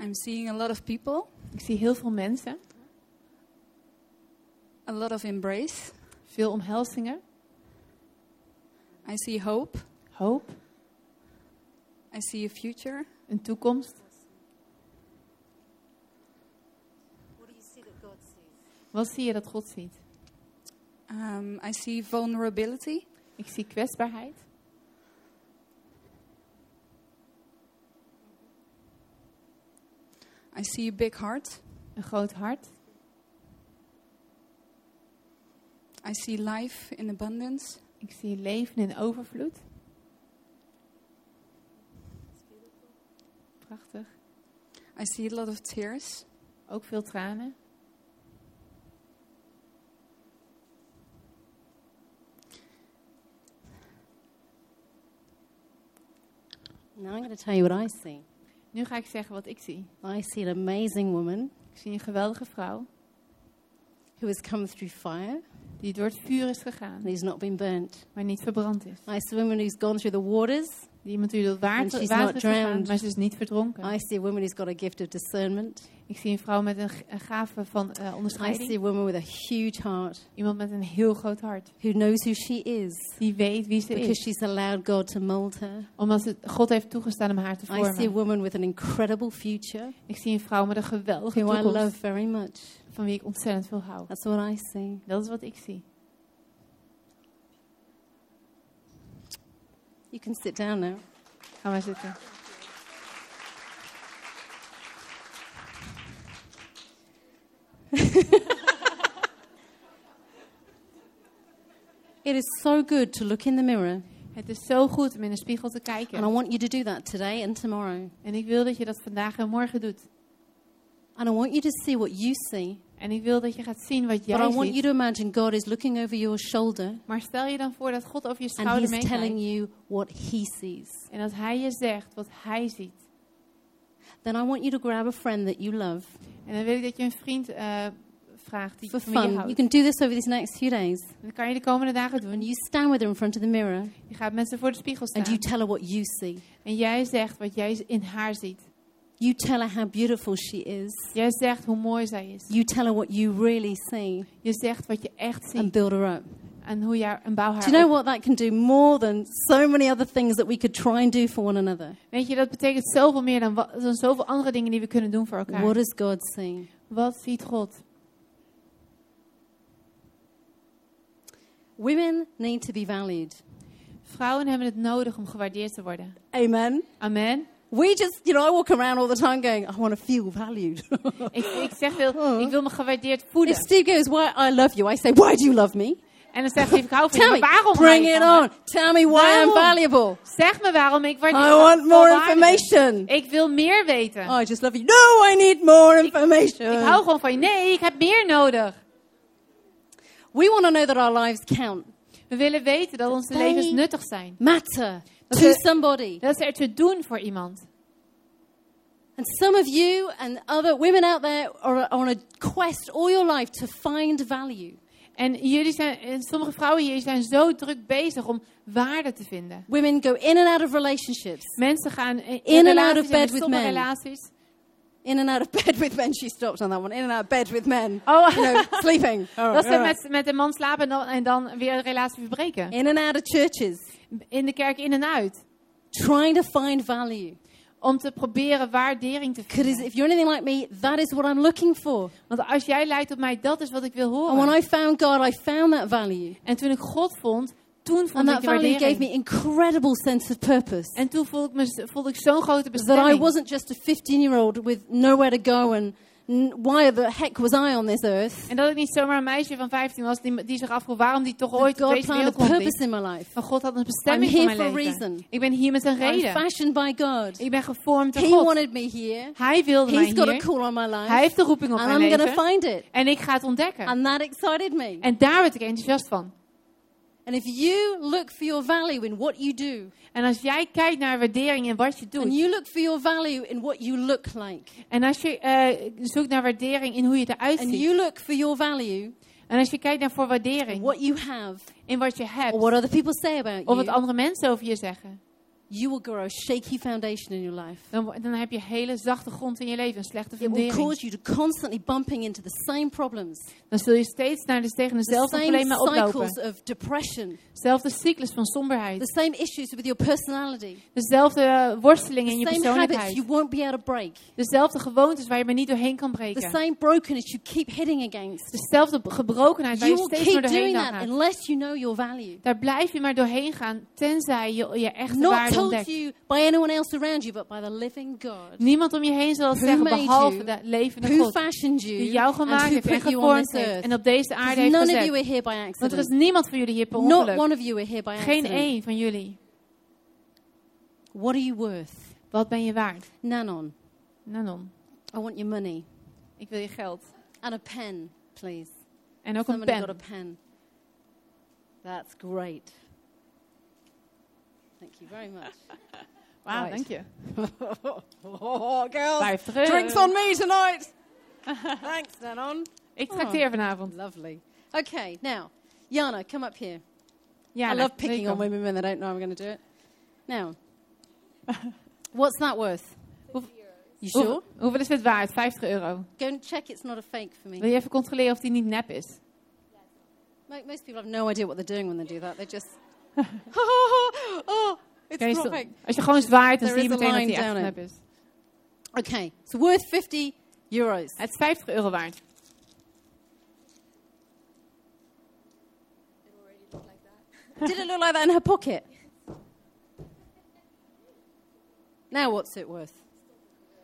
I'm seeing a lot of people, Ik zie heel veel mensen. a lot of embrace. Veel omhelzingen. I see hope. Hoop. I see a future. Een toekomst. Wat zie je dat God ziet? Um, I see vulnerability. Ik zie kwetsbaarheid. I see a big heart. Een groot hart. I see life in abundance. Ik zie leven in overvloed. Prachtig. I see a lot of tears. Ook veel tranen. Now I'm going to tell you what I see. Nu ga ik zeggen wat ik zie. I see an amazing woman Ik zie een geweldige vrouw who has come through fire die door het vuur is gegaan, and has not been burnt. maar niet verbrand is. I see a woman who's gone through the waters. Die iemand die And water, she's water not drowned. maar ze is niet verdronken. I see a woman who's got a gift of discernment. Ik zie een vrouw met een, een gave van eh, I see onderscheiding. a woman with a huge heart Iemand met een heel groot hart. who knows who she is Die weet wie ze because is. she's allowed God to mold her. Omdat het, God heeft toegestaan om haar te I see a vormen. woman with an incredible future Ik zie een vrouw met een geweldige who I love toekomst. very much. Van wie ik ontzettend veel hou. That's what I see. Dat is wat ik zie. You can sit down now. Ga maar zitten. It is so good to look in the mirror, Het is zo goed om in de spiegel te and I want you to do that today and tomorrow. En ik wil dat je dat vandaag en morgen doet. And I want you to see what you see. En ik wil dat je gaat zien wat But jij I want you ziet. to imagine God is looking over your shoulder Maar stel je dan voor dat God over je and schouder He's telling meekijkt. you what He sees. En dat Hij je zegt wat Hij ziet. Then I want you to grab a friend that you love En dan wil ik dat je een vriend eh, vraagt die for van je fun. You houdt. can do this over these next few days. Dat kan je de komende dagen And doen. you stand with her in front of the mirror Je gaat met ze voor de spiegel and you staan. tell her what you see. En jij zegt wat jij in haar ziet. You tell her how beautiful she is. Jij zegt hoe mooi zij is. You tell her what you really see Je zegt wat je echt and ziet. build her up. En hoe jij en bouw Do haar you know what that can do more than so many other things that we could try and do for one another? Weet je, dat betekent zoveel meer dan, dan zoveel andere dingen die we kunnen doen voor elkaar. What does God see? Wat ziet God? Women need to be valued. Vrouwen hebben het nodig om gewaardeerd te worden. Amen. Amen. We just, you know, I walk around all the time going, I want to feel valued. Ik, ik zeg veel, ik wil me gewaardeerd voelen. if Steve goes, Why I love you, I say, Why do you love me? En dan zegt hij, ik hou van je, waarom bring it on. Tell me why I'm Waarom? valuable. Zeg me waarom ik waardeer. I want more information. Ik wil meer weten. I just love you. No, I need more information. Ik hou gewoon van je. Nee, ik heb meer nodig. We want to know that our lives count, We willen weten dat onze levens nuttig zijn. matter Dat to is- somebody. Dat ze er te doen voor iemand. And some of you and other women out there are on a quest all your life to find value. En jullie zijn, en sommige vrouwen hier zijn zo druk bezig om waarde te vinden. Women go in and out of relationships, Mensen gaan in, In and out of bed with men. relaties. in and out of bed with men. She stopped on that one. In and out of bed with men. Oh, You know, sleeping. Oh, dat ze yeah. met, met een man slapen en dan, en dan weer een relatie verbreken. In and out of churches, In de kerk in en uit. trying to find value. Om te proberen waardering te Because vinden. if you're anything like me, that is what I'm looking for. Want als jij lijkt op mij, dat is wat ik wil And when horen. I found God, I found that value. En toen ik God vond, toen vond And ik that de value gave me incredible sense of purpose. En toen voelde ik, me, voelde ik zo'n grote That I bestemming. wasn't just a 15 year old with nowhere to go and Why the heck was I on this earth? En dat ik niet zomaar een meisje van 15 was die, die zich afvroeg waarom die toch ooit op God deze a wereld purpose in my life. Maar God had een I'm bestemming voor here mijn for a leven. reason. Ik ben hier met een I'm reden. fashioned by God. Ik ben gevormd door He God. wanted me here. Hij wilde mij He's got a hier. call on my life. Hij heeft de roeping op And mijn I'm going leven. to find it. En ik ga het ontdekken. And that excited me. En daar werd ik enthousiast van. And if you look for your value in what you do, En als jij kijkt naar waardering in wat je and doet. you look for your value in what you look like, En als je eh, zoekt naar waardering in hoe je eruit and ziet. you look for your value En als je kijkt naar voor in waardering what you have, in wat je hebt. or what other people say about Of wat you, andere mensen over je zeggen. You will grow a shaky foundation in your life. Dan, dan heb je hele zachte grond in je leven. Een slechte It will fundering. cause you to constantly bumping into the same problems, Dan zul je steeds naar de, tegen the dezelfde same problemen oplopen. cycles of depression, Dezelfde cyclus van somberheid. the same issues with your personality, Dezelfde eh, worstelingen in the je same habits persoonlijkheid. you won't be able to break, Dezelfde gewoontes waar je maar niet doorheen kan the breken. same brokenness you keep hitting against. Dezelfde gebrokenheid waar You je will steeds maar keep doorheen doing kan that gaan. unless you know your value. Daar blijf je maar doorheen gaan, tenzij je je echte waarde ontdekt. you by anyone else around you, but by the living God Niemand om je heen zal het Who zeggen, behalve you? de levende who God. fashioned Die you jou and gemaakt who heeft en gevormd heeft. En op deze aarde heeft none of you gezet. are here by Want er is niemand van jullie hier per Not ongeluk. one of you are here by Geen accident. één van jullie. What are you worth? Wat ben je waard? Nanon, Nanon, I want your money. ik wil je geld. And a pen, please. En ook een Somebody got a pen. pen. That's great. Thank you very much. wow, Right. dank je. oh, girls. Drinks on me tonight. Thanks, Nanon. Ik trakteer vanavond. Lovely. Okay, now, Jana, come up here. Ja, I love picking on women when they don't know I'm going to do it. Now, what's that worth? You sure? Hoeveel, hoeveel is dit waard? 50 euro. Go and check it's not a fake for me. Wil je even controleren of die niet nep is? Mo- Most people have no idea what they're doing when they do that. They just. oh, it's fake. als je gewoon zwaait, dan zie je meteen dat die echt is. Okay, it's worth 50 euros. Het is 50 euro waard. Did it look like that in her pocket? Now, what's it worth?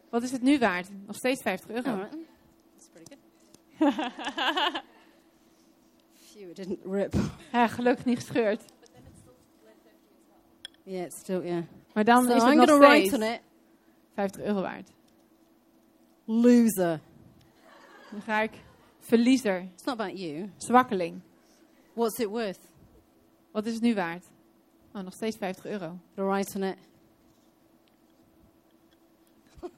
Wat is het nu waard? Nog steeds 50 euro. Right. That's pretty good. Phew, it didn't rip. Ja, gelukkig niet gescheurd. Yeah, it's still, yeah. Maar dan so is het I'm nog to write steeds on it 50 euro waard. loser. Dan ga ik verliezer, It's not about you. zwakkeling. What's it worth? Wat is het nu waard? Oh, nog steeds 50 euro. To write on it.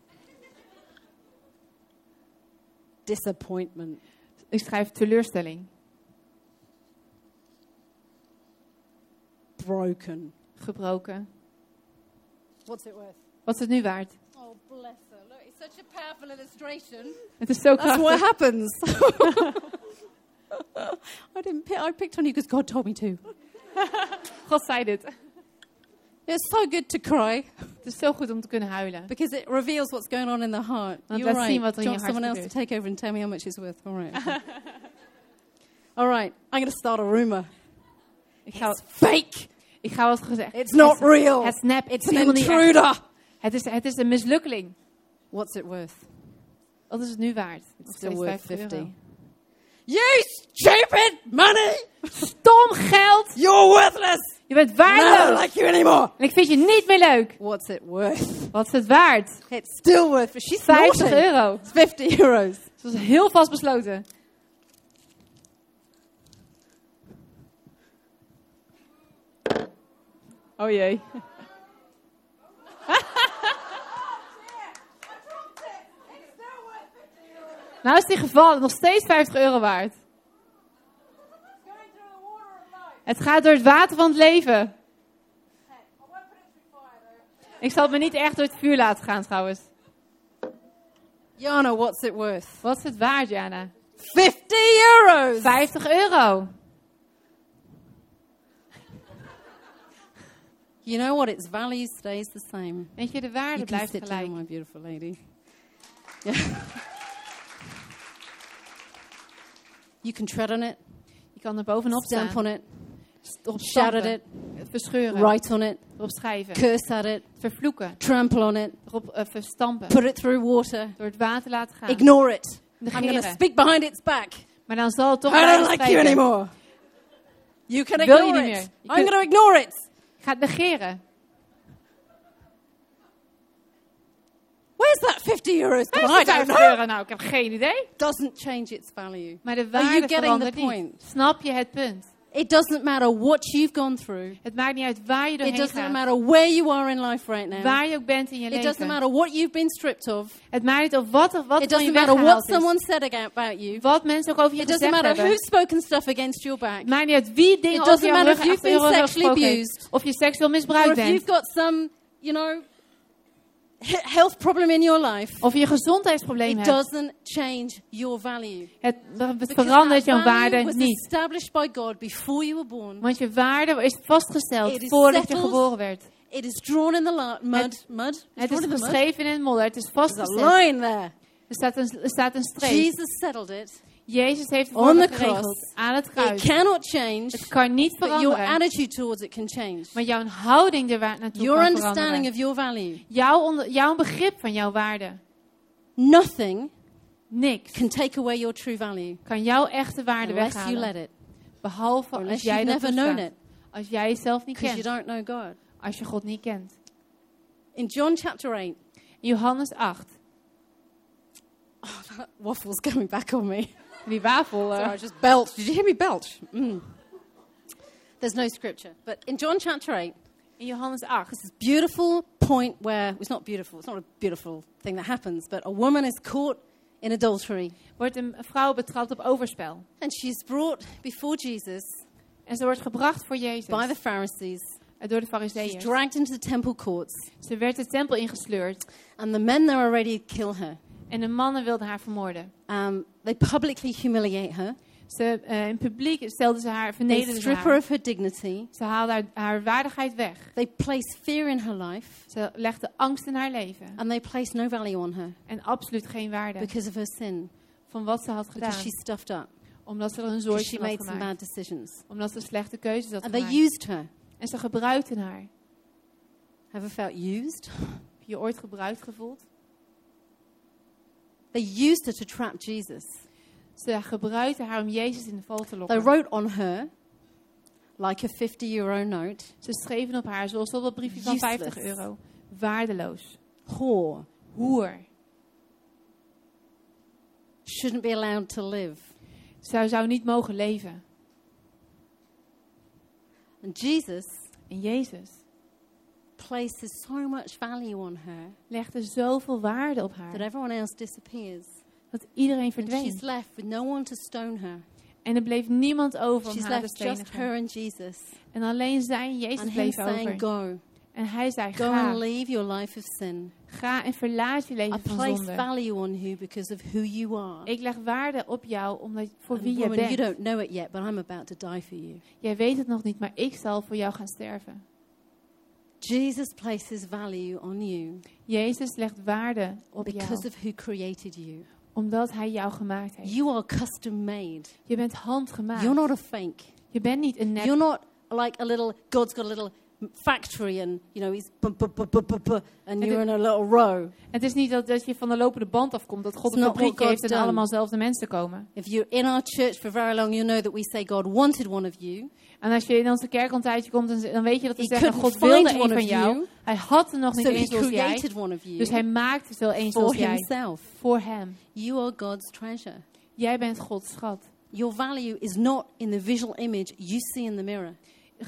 Disappointment. Ik schrijf teleurstelling, Broken. Gebroken. What's it worth? Wat is het nu waard? Oh, bless her. Look, it's such a powerful illustration. Het is zo That's what happens. I didn't. Pick, I picked on you because God told me to. God zei dit. It's so good to cry Het is zo goed om te kunnen huilen. because it reveals what's going on in the heart. Want You're laat zien right. wat er Do in you je want hart someone else to gebeurt. take over and tell me how much it's worth? All right. All right. I'm going to start a rumor. Ik ga, It's fake. Ik ga wat gezegd. It's not het, real. Het snap. It's an intruder. Het is, het is een mislukkeling. What's it worth? Wat is het nu waard? It's still worth 50 50. euro. You stupid money! Stom geld! You're worthless! Je bent I don't waardeloos! like you anymore! En ik vind je niet meer leuk. What's it worth? Wat is het waard? It's still worth. She's 50 naughty. euro. It's 50 euros. Ze was heel vastbesloten. Oh jee. nou is die gevallen, nog steeds 50 euro waard. Het gaat door het water van het leven. Ik zal het me niet echt door het vuur laten gaan trouwens. Jana, what's it worth? Wat is het waard, Jana? 50 euros! 50 euro. You know what? Its value stays the same. Weet je, de waarde You blijft sit gelijk. down, my beautiful lady. Yeah. you can tread on it, Je kan er bovenop stamp on it, shout at it, verscheuren, write on it, erop schrijven, curse at it, vervloeken, trample on it, erop eh, verstampen, put it through water, door het water laten gaan, ignore it. I'm going to speak behind its back. Maar dan zal het toch I don't like you anymore. You can ignore it. I'm going to ignore it. Ga het negeren. Where's that 50 euros? Is I don't 50 know. euro nou? Ik heb geen idee. Doesn't change its value. Maar de Are waarde you getting the niet. point? Snap je het punt? It doesn't matter what you've gone through. Het maakt niet uit waar je It doesn't gaat. matter where you are in life right now. Waar je ook bent in je It doesn't matter what you've been stripped of. Het maakt niet of wat, of wat It er van je doesn't matter what weggehaald is. someone said about you. Wat mensen ook over je It doesn't gezegd matter hebben. who's spoken stuff against your back. Het maakt niet uit wie dingen It over doesn't jouw matter rug if you've achter je been rug sexually gesproken heeft. abused. Of je seksueel Or misbruikt if bent. you've got some, you know, health problem in your life. Of je gezondheidsprobleem It hebt. doesn't change your value. Het, verandert jouw waarde was niet. established by God before you were born. Want je waarde is vastgesteld It is voordat je settled. geboren werd. It is drawn in the mud. Het- mud. Het is in the mud. geschreven in het modder. Het is There's a vastgesteld. line there. Er staat een, er staat een streep. Jesus settled it. Jezus heeft het On the cross. Aan het It kruis. cannot change, Het kan niet but your veranderen. attitude towards it can change. Maar jouw houding er naartoe Your kan understanding veranderen. of your value. Jouw, onder, jouw begrip van jouw waarde. Nothing Niks can take away your true value kan jouw echte waarde unless you weghalen. let it. Behalve Or als unless jij dat never known it. Als jij jezelf niet Because you kent. don't know God. Als je God niet kent. In John chapter 8, In Johannes 8. waffle's coming back on me. Die wafel. eh, Sorry, I just belched. Did you hear me belch? Mm. There's no scripture. But in John chapter 8, in Johannes 8. this beautiful point where it's not beautiful, it's not a beautiful thing that happens, but a woman is caught in adultery Wordt een vrouw betrapt op overspel. and she's brought before Jesus En ze wordt gebracht voor Jezus. by the Pharisees. eh, Door de She's dragged into the temple courts, Ze werd de tempel ingesleurd. and the men there are ready to kill her. En de mannen wilden haar vermoorden. Um, they publicly humiliate her. Ze, eh, in publiek stelden ze haar, They vernederden ze strip her of her dignity. Ze haalden haar, haar waardigheid weg. They place fear in her life, Ze legden angst in haar leven. and they place no value on her En absoluut geen waarde because of her sin, van wat ze had because gedaan. she's stuffed up, Omdat ze er een because she van had made gemaakt. bad decisions. Omdat ze slechte keuzes had And they gemaakt. used her. En ze gebruikten haar. Ever felt used? Heb je je ooit gebruikt gevoeld? They used her to trap Jesus. Ze gebruikten haar om Jezus in de val te They lokken. wrote on her, like a 50 euro note, Ze schreven op haar, zoals op dat briefje van Useless. 50 euro. Waardeloos. whore, Hoer. shouldn't be allowed to live. Zij zou niet mogen leven. And Jesus En Jezus places so much value on her legde zoveel waarde op that haar. everyone else disappears. Dat iedereen And verdween. she's left with no one to stone her. En er bleef niemand over om She's haar te left just stenigen. her and Jesus. En alleen zij en Jezus And bleef saying, over. Go. En hij zei, Go and leave your life of sin. Ga en verlaat je I leven van place zonde. value on you because of who you are. Ik leg waarde op jou omdat, voor And wie je woman, you bent. don't know it yet, but I'm about to die for you. Jij weet het nog niet, maar ik zal voor jou gaan sterven. Jesus places value on you Jezus legt waarde op because jou, of who created you. omdat hij jou gemaakt heeft. You are custom made. Je bent handgemaakt. You're not a fake. Je bent niet een nep. You're not like a little, God's got a little factory and, you know, he's, bu- bu- bu- bu- bu- bu- and you're in a little row. Het is niet dat, dat je van de lopende band afkomt, dat God It's een fabriekje heeft en allemaal zelfde mensen komen. If you're in our church for very long, you know that we say God wanted one of you. En als je in onze kerk een tijdje komt, dan, dan weet je dat we He zeggen, God wilde een van jou. you, Hij had er nog niet so eens zoals jij. created one of you Dus hij maakte zo een for zoals jij. Voor hem. You are God's treasure. Jij bent Gods schat. Your value is not in the visual image you see in the mirror.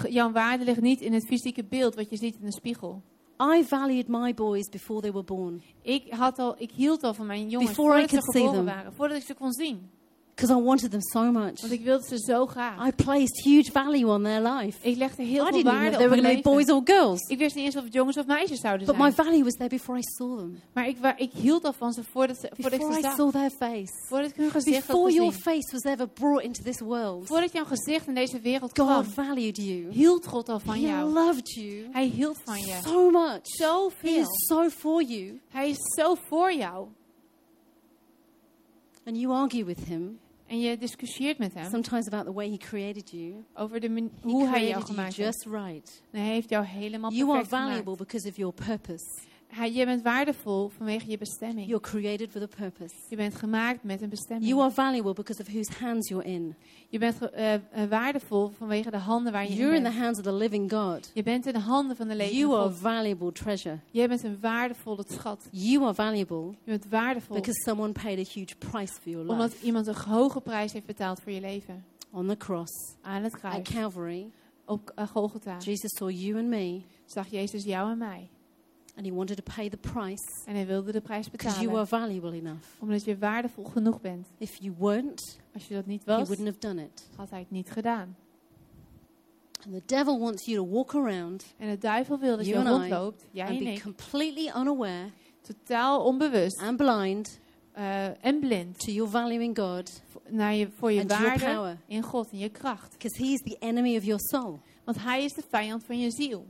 Jouw waarde ligt niet in het fysieke beeld wat je ziet in de spiegel. I valued my boys before they were born Ik, had al, ik hield al van mijn jongens Before I voordat ze see geboren them. waren. Voordat ik ze kon zien. Because I wanted them so much. Want ik wilde ze zo graag. I placed huge value on their life. Ik legde heel I veel waarde op hun leven. boys or girls. Ik wist niet eens of het jongens of meisjes zouden But zijn. my value was there before I saw them. Maar ik, wa- ik hield al van ze voordat, ze, voordat ik Before ze I zag. saw their face. Voordat ik hun gezicht had Before your gezien. face was ever brought into this world. Voordat jouw gezicht in deze wereld kwam. God valued you. Hield God al van He jou. loved you Hij hield van je. so much. He Zoveel. is so for you. Hij is zo voor jou. And you argue with him En je discussieert met hem sometimes about the way He created you, over de man- He hoe hij jou gemaakt heeft. just right. En hij heeft jou helemaal You are valuable gemaakt. because of your purpose. Hij, je bent waardevol vanwege je bestemming. You're created with a purpose. Je bent gemaakt met een bestemming. You are valuable because of whose hands you're in. Je bent eh, waardevol vanwege de handen waar je You're in in the bent. hands of the living God. Je bent in de handen van de levende You are God. valuable treasure. Jij bent een waardevolle schat. You are valuable Je bent waardevol because someone paid a huge price for your omdat life. iemand een hoge prijs heeft betaald voor je leven. On the cross Aan het at kruis, Calvary, op uh, Golgotha, Jesus saw you and me, zag Jezus jou en mij. And he wanted to pay the price En hij wilde de prijs because you are betalen. valuable enough. Omdat je waardevol genoeg bent. If you weren't, Als je dat niet he was, wouldn't have done it. had hij het niet gedaan. And the devil wants you to walk around En de duivel wil dat je rondloopt, jij and en be ik, completely unaware totaal onbewust and blind eh, en blind to your value in God naar je, voor je and to your waarde power in God en je kracht. because he is the enemy of your soul. Want hij is de vijand van je ziel.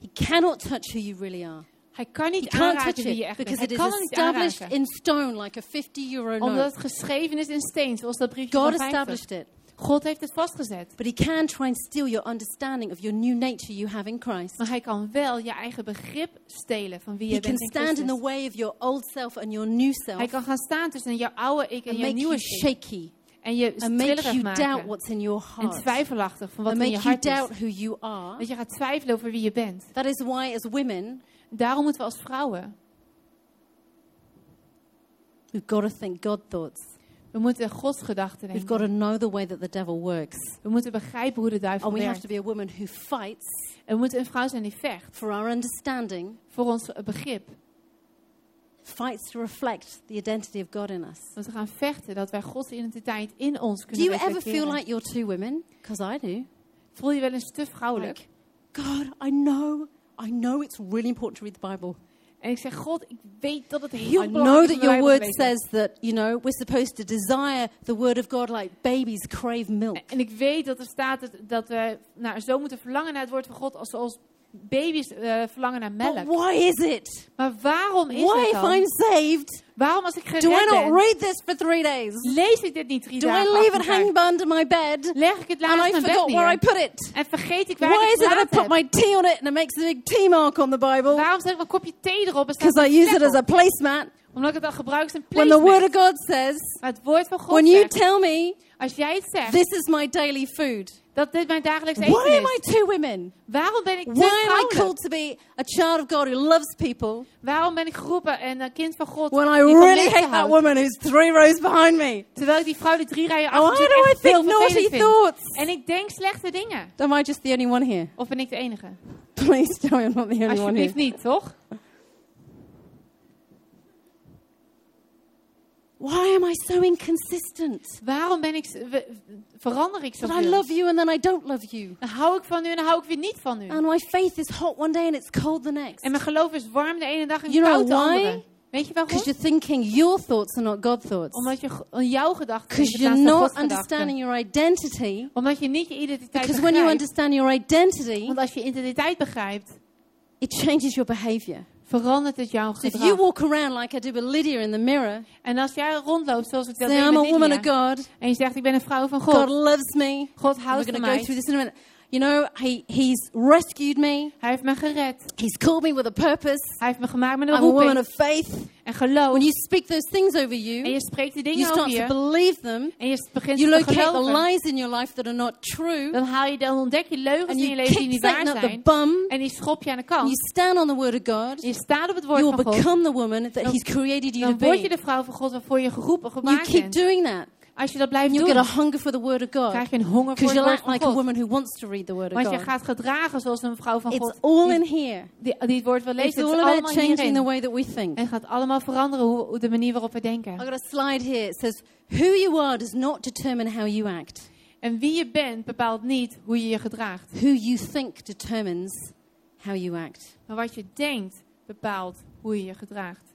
He cannot touch who you really are. Hij kan He niet can't aanraken touch wie je echt bent. because Hij it is kan het niet established aanraken. in stone like a 50 euro Omdat note. het geschreven is in steen, zoals dat briefje God van 50. established it. God heeft het vastgezet. But he can try and steal your understanding of your new nature you have in Christ. Maar hij kan wel je eigen begrip stelen van wie He je can bent in stand in the Christus. way of your old self and your new Hij self kan gaan staan tussen jouw oude ik en and jouw make nieuwe you shaky En je and make you doubt maken. what's in your En heart twijfelachtig van wat and in je make you hart is. doubt who you are. Dat je gaat twijfelen over wie je bent. That is why, as women, Daarom moeten we als vrouwen, we've got to think God thoughts. we moeten Gods gedachten We've got to denken. know the way that the devil works. We moeten begrijpen hoe de duivel And we have werkt. to be a woman who fights En we moeten een vrouw zijn die vecht for our understanding, voor ons eh, begrip. fights to reflect the identity of God in us. Dat we gaan vechten dat wij Gods identiteit in ons Do kunnen you ever reflecteren. feel like you're two women? Because I do. Voel je wel eens te vrouwelijk? Like, God, I know, I know it's really important to read the Bible. En ik zeg, God, ik weet dat het heel I know belangrijk is that om your de Bijbel word says that, you know, we're supposed to desire the word of God like babies crave milk. En ik weet dat er staat dat, dat we nou, zo moeten verlangen naar het woord van God als, als baby's eh, verlangen naar But melk. why is it? Maar waarom is Why, het if? I'm saved, Waarom als ik do I gered not ben, read this for three days? lees ik dit niet drie Do I dagen leave achter it elkaar? hanging under my bed Leg ik het laatst I mijn bed forgot where I neer? put it? En vergeet ik waar Why ik is het it that I put my tea on it and it makes a big tea mark on the Bible? Waarom zet ik mijn kopje thee erop Because I use it as a placemat. Omdat ik het dan gebruik een When the word of God says, het woord van God when you zegt, tell me als jij het zegt, this is my daily food, dat dit mijn dagelijks why eten am I is. two women? Waarom ben ik te Why am I called to be a child of God who loves people Waarom ben ik geroepen en een kind van God when I really hate that woman who's three rows behind me? Terwijl ik die vrouw die drie rijen Why achter do I echt veel think naughty vind. thoughts? En ik denk slechte dingen. Am I just the only one here? Of ben ik de enige? Please tell me I'm not the only one here. Alsjeblieft niet, toch? Why am I so inconsistent? Waarom ben ik, verander ik That I zoveel? love you and then I don't love you. Dan hou ik van u en dan hou ik weer niet van u. And my faith is hot one day and it's cold the next. En mijn geloof is warm de ene dag en You koud de andere. Weet je waarom? Because you're thinking your thoughts are not God's thoughts. Omdat je jouw gedachten Because you're not understanding your identity. Omdat je niet je identiteit Because when you understand your identity, Want als je identiteit begrijpt, it changes your behavior. Verandert het jouw So if you gedrag. walk around like I do with Lydia in the mirror, En als jij rondloopt zoals ik dat deed I'm met a woman of Lydia, God, en je zegt ik ben een vrouw van God God, loves me. God houdt we're van going to go mij, through this in a minute. You know, he, he's rescued me. hij heeft me gered, He's called me with a purpose. hij heeft me gemaakt met een I'm a woman roeping of faith. en geloof. When you speak those things over En you, je spreekt die you dingen over start to je believe them. en je begint You te locate the geloven. lies in your life that are not true. Dan, haal je, dan ontdek je leugens And in je you leven die niet waar up the zijn. bum. En die schop je aan de You kant. stand on the word of God. Je staat op het woord You van God. become the woman that Dan- He's created you to Dan word je be. de vrouw van God waarvoor je geroepen, You gemaakt keep bent. doing that. Als je dat blijft You doen, get a hunger for the word of God. krijg je een honger voor Because het woord act van like a God. woman who wants to read the word of Want je gaat gedragen zoals een vrouw van It's God all die, in here. die, die het woord wil lezen. It's all about changing the way that we think. En het gaat allemaal veranderen hoe, de manier waarop we denken. I've got a slide here. It says, Who you are does not determine how you act. En wie je bent bepaalt niet hoe je je gedraagt. Who you think determines how you act. Maar wat je denkt bepaalt hoe je je gedraagt.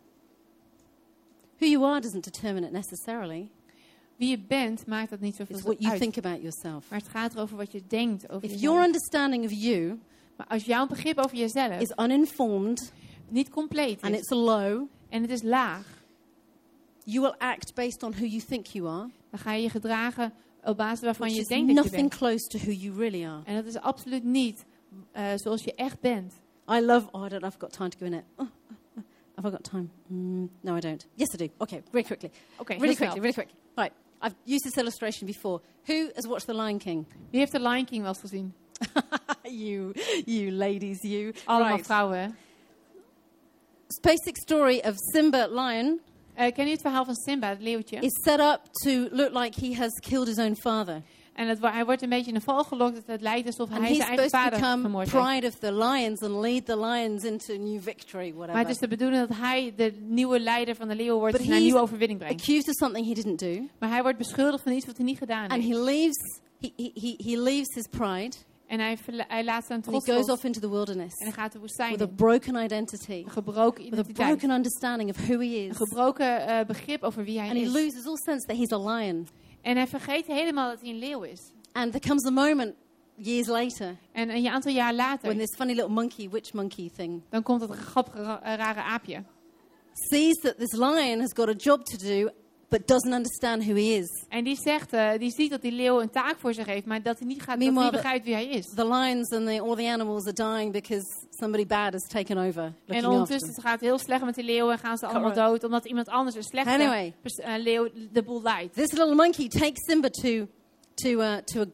Who you are doesn't determine it necessarily. Wie je bent maakt dat niet It's zoveel what you uit. think about yourself. Maar het gaat erover wat je denkt over If jezelf. your understanding of you Maar als jouw begrip over jezelf is uninformed niet compleet and is it's low, en het is laag, you will act based on who you think you are. Dan ga je je gedragen op basis waarvan je denkt dat je nothing bent. close to who you really are. En dat is absoluut niet eh, zoals je echt bent. I love. Oh, I don't. I've got time to go in it. Oh, oh, oh. have I got time? Mm, no, I don't. Yes, I do. Okay, really quickly. Oké, really quickly. Really quick. Right. I've used this illustration before. Who has watched The Lion King? Wie heeft The Lion King wel eens gezien? you, you ladies, you. Allemaal Right. vrouwen. Basic story of Simba Lion Eh, ken je het verhaal van Simba, het leeuwtje? is set up to look like he has killed his own father. En het, hij wordt een beetje in de val gelokt dat het lijkt alsof And hij zijn eigen vader vermoord heeft. pride of the lions and lead the lions into new victory, Maar whatever. het is de bedoeling dat hij de nieuwe leider van de leeuwen wordt en een nieuwe overwinning brengt. Accused of something he didn't do. Maar hij wordt beschuldigd van iets wat hij niet gedaan And heeft. he leaves, he, he, he, he leaves his pride En hij, hij laat zijn and he trots goes off into the wilderness en hij gaat de woestijn with a broken identity, Een gebroken with a identiteit. broken understanding of who he Een is. gebroken eh, begrip over wie hij And he is. loses all sense that he's a lion. En hij vergeet helemaal dat hij een leeuw is. And there comes a moment years later En een aantal jaar when later, this funny little monkey, witch monkey thing, dan komt dat grappige, ra- eh, rare aapje. sees that this lion has got a job to do but doesn't understand who he is. En die zegt, eh, die ziet dat die leeuw een taak voor zich heeft, maar dat hij niet, gaat, dat hij Meanwhile, niet begrijpt wie hij is. The lions and the, all the animals are dying because somebody bad has taken over En after ondertussen gaat het heel slecht met die leeuwen en gaan ze allemaal dood, omdat iemand anders een slechte Anyway. eh, leeuw de boel leidt. This little monkey takes Simba to, to, uh, to a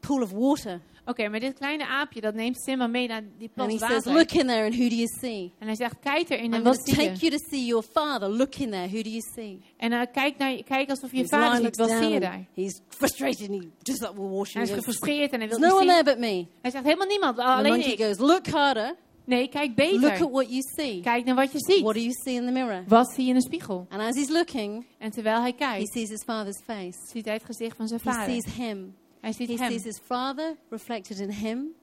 pool of water. Oké, maar dit kleine aapje, dat neemt Simba mee naar die And he plas says, water. Look in there and who do you see? En hij zegt, kijk erin en wat zie je? take you to see your father. Look in there. Who do you see? En eh, kijk, naar, kijk alsof je This vader lion ziet, looks wat zie je daar? he's frustrated and he just like will wash Hij is his gefrustreerd en hij wil There's no niet one zien. there but me. Hij zegt, helemaal niemand, And the alleen monkey ik. goes, Look harder. Nee, kijk Look at beter. what you see. Kijk naar wat je ziet. What do you see in the mirror? Wat zie je in de spiegel? And as he's looking, En terwijl hij he kijkt, sees his father's face. ziet hij het gezicht van zijn He vader. sees him. Hij ziet He hem. sees his father reflected in him.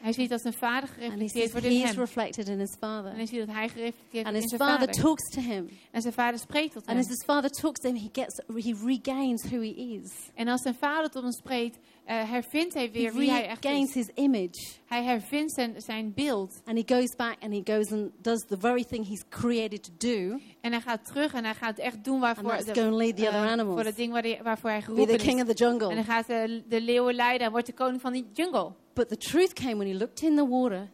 Hij ziet dat zijn vader And he gereflecteerd sees wordt in hem. reflected in his father. En hij ziet dat hij gereflecteerd And wordt in his zijn father vader. talks to him. En zijn vader spreekt tot And hem. as his father talks to him, he gets he regains who he is. En als zijn vader tot hem spreekt, eh, hervindt hij He weer wie hij echt is. his image. Hij hervindt zijn, zijn beeld. And he goes back and he goes and does the very thing he's created to do. En hij gaat terug en hij gaat echt doen waarvoor, And de- lead the eh, other voor animals. het ding waar hij- waarvoor hij Be geroepen the king is. of the jungle. En hij gaat de, de leeuwen leiden en wordt de koning van die jungle. But the truth came when he looked in the water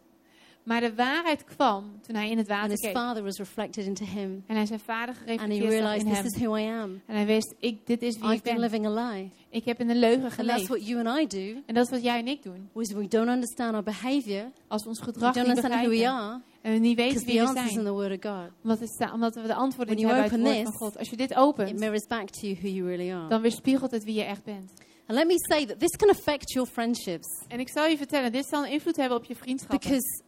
Maar de waarheid kwam toen hij in het water his keek. father was reflected into him. En hij zijn vader And he gereflecteerd realized in this hem. is who I am. En hij wist, ik, dit is wie I've ik been ben. living a lie. Ik heb in een leugen And that's geleefd. what you and I do. En dat is wat jij en ik doen. Was we don't understand our behavior. Als we ons We gedrag don't niet understand who we begrijpen. are. En we niet weten wie we answer's in zijn. the word of God. Omdat, het sta- omdat we de antwoorden When niet hebben uit het woord van this, God. Als je dit It opent, mirrors back to you who you really are. dan weerspiegelt het wie je echt bent. And let me say that this can affect your friendships. En ik zal je vertellen, dit zal een invloed hebben op je vriendschappen. Because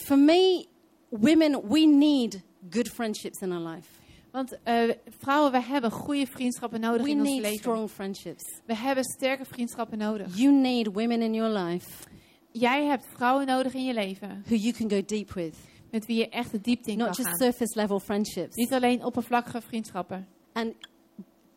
for me, women, we need good friendships in our life. Want eh, vrouwen, we hebben goede vriendschappen nodig We in ons need leven. strong friendships. We hebben sterke vriendschappen nodig. You need women in your life Jij hebt vrouwen nodig in je leven who you can go deep with, met wie je echt de diepte in not kan just gaan. surface level friendships. Niet alleen oppervlakkige vriendschappen. And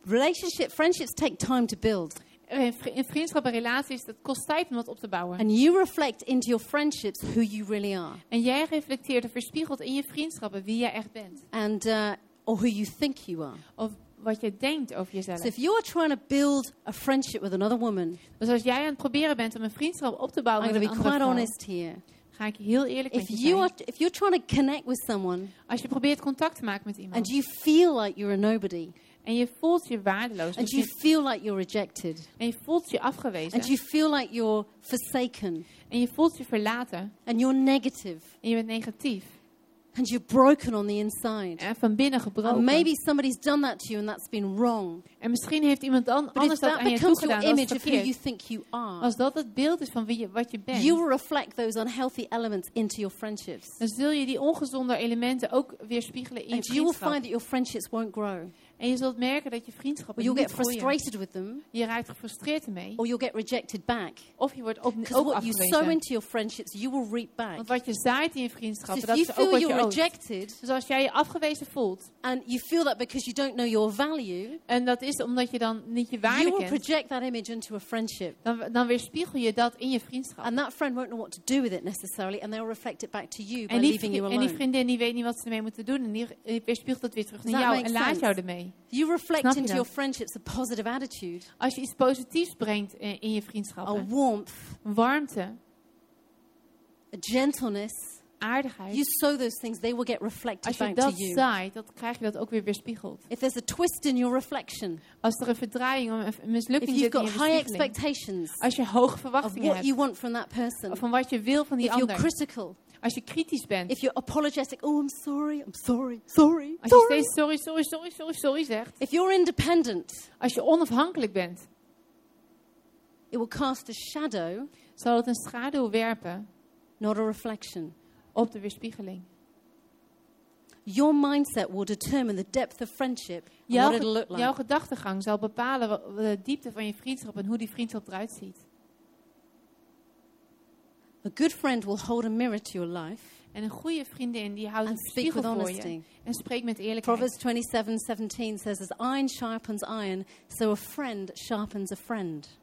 relationship, friendships take time to build. In vri- in vriendschappen en relaties, dat kost tijd om dat op te bouwen. And you reflect into your friendships who you really are. En jij reflecteert of verspiegelt in je vriendschappen wie jij echt bent. And, uh, or who you think you are. Of wat je denkt over jezelf. So if you are trying to build a friendship with another woman, Dus als jij aan het proberen bent om een vriendschap op te I'm bouwen going met to een be andere quite vrouw, honest here. ga ik heel eerlijk met If je you zijn. are, if you're trying to connect with someone Als je probeert contact te maken met iemand and you feel like you're a nobody, en je voelt je waardeloos and dus you feel like you're rejected, en je voelt je afgewezen and you feel like you're forsaken, en je voelt je verlaten and you're negative, en je bent negatief and you're broken on the inside. en van binnen And gebroken. maybe somebody's done that to you and that's been wrong. En misschien heeft iemand But anders dat aan je your toegedaan, is image of who you think you are, Als dat het beeld is van wie je, wat je bent, you will reflect those unhealthy elements into your friendships. dan zul je die ongezonde elementen ook weerspiegelen in je And you will find vriendschap. that your friendships won't grow. En je zult merken dat je vriendschappen niet get frustrated with them, Je raakt gefrustreerd ermee. or you'll get rejected back. Of je wordt Because ook what you sow into your friendships, you will reap back. Want wat je zaait in je So vriendschappen, if dat you is ook wat je rejected, Dus als jij je afgewezen voelt, and you feel that because you don't know your value, en dat is omdat je dan niet je you waarde will kent, project that image into a friendship. dan, dan weerspiegel je dat in je vriendschap. And that friend won't know what to do with it necessarily, and they'll reflect it back to you by En die, leaving you vri- en die alone. vriendin die weet niet wat ze ermee moeten doen. En die eh, weerspiegelt het weer terug naar jou en laat jou ermee. You reflect Snap je into dat? your friendships a positive attitude, Als je iets positiefs brengt in, in je a vriendschappen, warmth, warmte, a gentleness. Aardigheid. You sow those things, they will get reflected Als je dat zaait, dan krijg je dat ook weer weerspiegeld. If there's a twist in your reflection, Als er een verdraaiing, of een if mislukking you've zit in got je high expectations als je hoge of verwachtingen what hebt, you want from that person, van wat je wil van die if you're ander, critical, als je kritisch bent, if you're apologetic, oh, I'm sorry, I'm sorry, sorry, als je steeds sorry, sorry, sorry, sorry, sorry zegt, If you're independent, als je onafhankelijk bent, it will cast a shadow, zal het een schaduw werpen. not a reflection. Op de weerspiegeling. Your mindset will determine the depth of friendship and Jouw, what it'll look ge- jouw gedachtegang zal bepalen de diepte van je vriendschap en hoe die vriendschap eruit ziet. A good friend will hold a mirror to your life En een goede vriendin die houdt een and speak with spiegel voor je en spreekt met eerlijkheid. Proverbs 27:17 says, "As iron sharpens iron, so a friend sharpens a friend."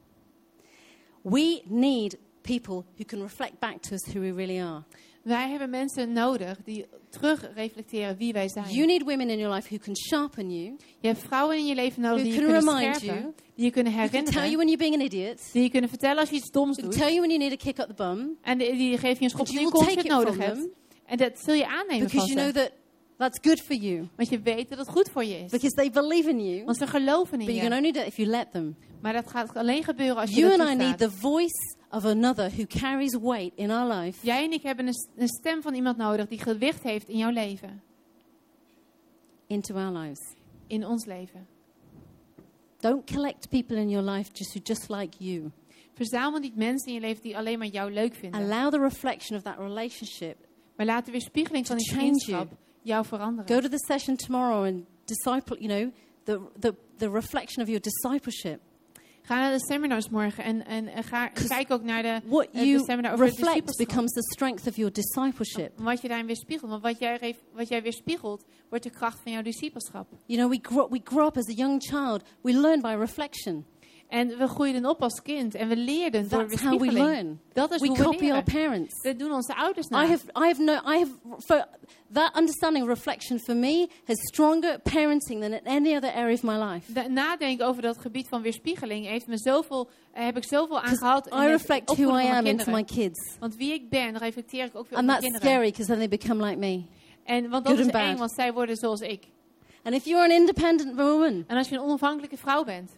We need people who can reflect back to us who we really are. Wij hebben mensen nodig die terug reflecteren wie wij zijn. You need women in your life who can sharpen you, Je hebt vrouwen in je leven nodig Who die je kunnen remind scherpen, you, die je kunnen who can tell you herinneren, when you're being an idiot, die je kunnen vertellen als je iets doms who doet. tell you when you need a kick up the bum, En die, die geven je een schop you je kont je het nodig hebt. them En dat zul je aannemen because van you know that that's good for you, Want je weet dat het goed voor je is. because they believe in you. Want ze geloven in But you can je. only do it if you let them. Maar dat gaat alleen gebeuren als je You dat and I need toestaat. the voice of another who carries weight in our life Jij en ik hebben een, stem van iemand nodig die gewicht heeft in jouw leven. into our lives. In ons leven. Don't collect people in your life just who just like you. Verzamel niet mensen in je leven die alleen maar jou leuk vinden. Allow the reflection of that relationship. Maar laat de weerspiegeling van die vriendschap jou veranderen. Go to the session tomorrow and disciple, you know, the, the, the reflection of your discipleship. Ga naar de seminars morgen en, en, en ga, kijk ook naar de, What eh, de seminar over reflect discipelschap. becomes the strength of your discipleship. Wat je daarin weerspiegelt. Want wat jij, wat jij weerspiegelt, wordt de kracht van jouw discipelschap. You know, we grow, we grow up as a young child. We learn by reflection. En we groeiden op als kind en we leerden door That's how we learn. Dat is We hoe we copy our parents. Dat doen onze ouders na. I have, I have no, I have, for that understanding reflection for me has stronger parenting than in any other area of my life. De- nadenken over dat gebied van weerspiegeling heeft me zoveel, heb ik zoveel aan gehad. in I reflect who I mijn am into my kids. Want wie ik ben, reflecteer ik ook weer op And mijn that's kinderen. scary because then they become like me. En, want Good dat is and eng, want zij worden zoals ik. And if you're an independent woman, En als je een onafhankelijke vrouw bent,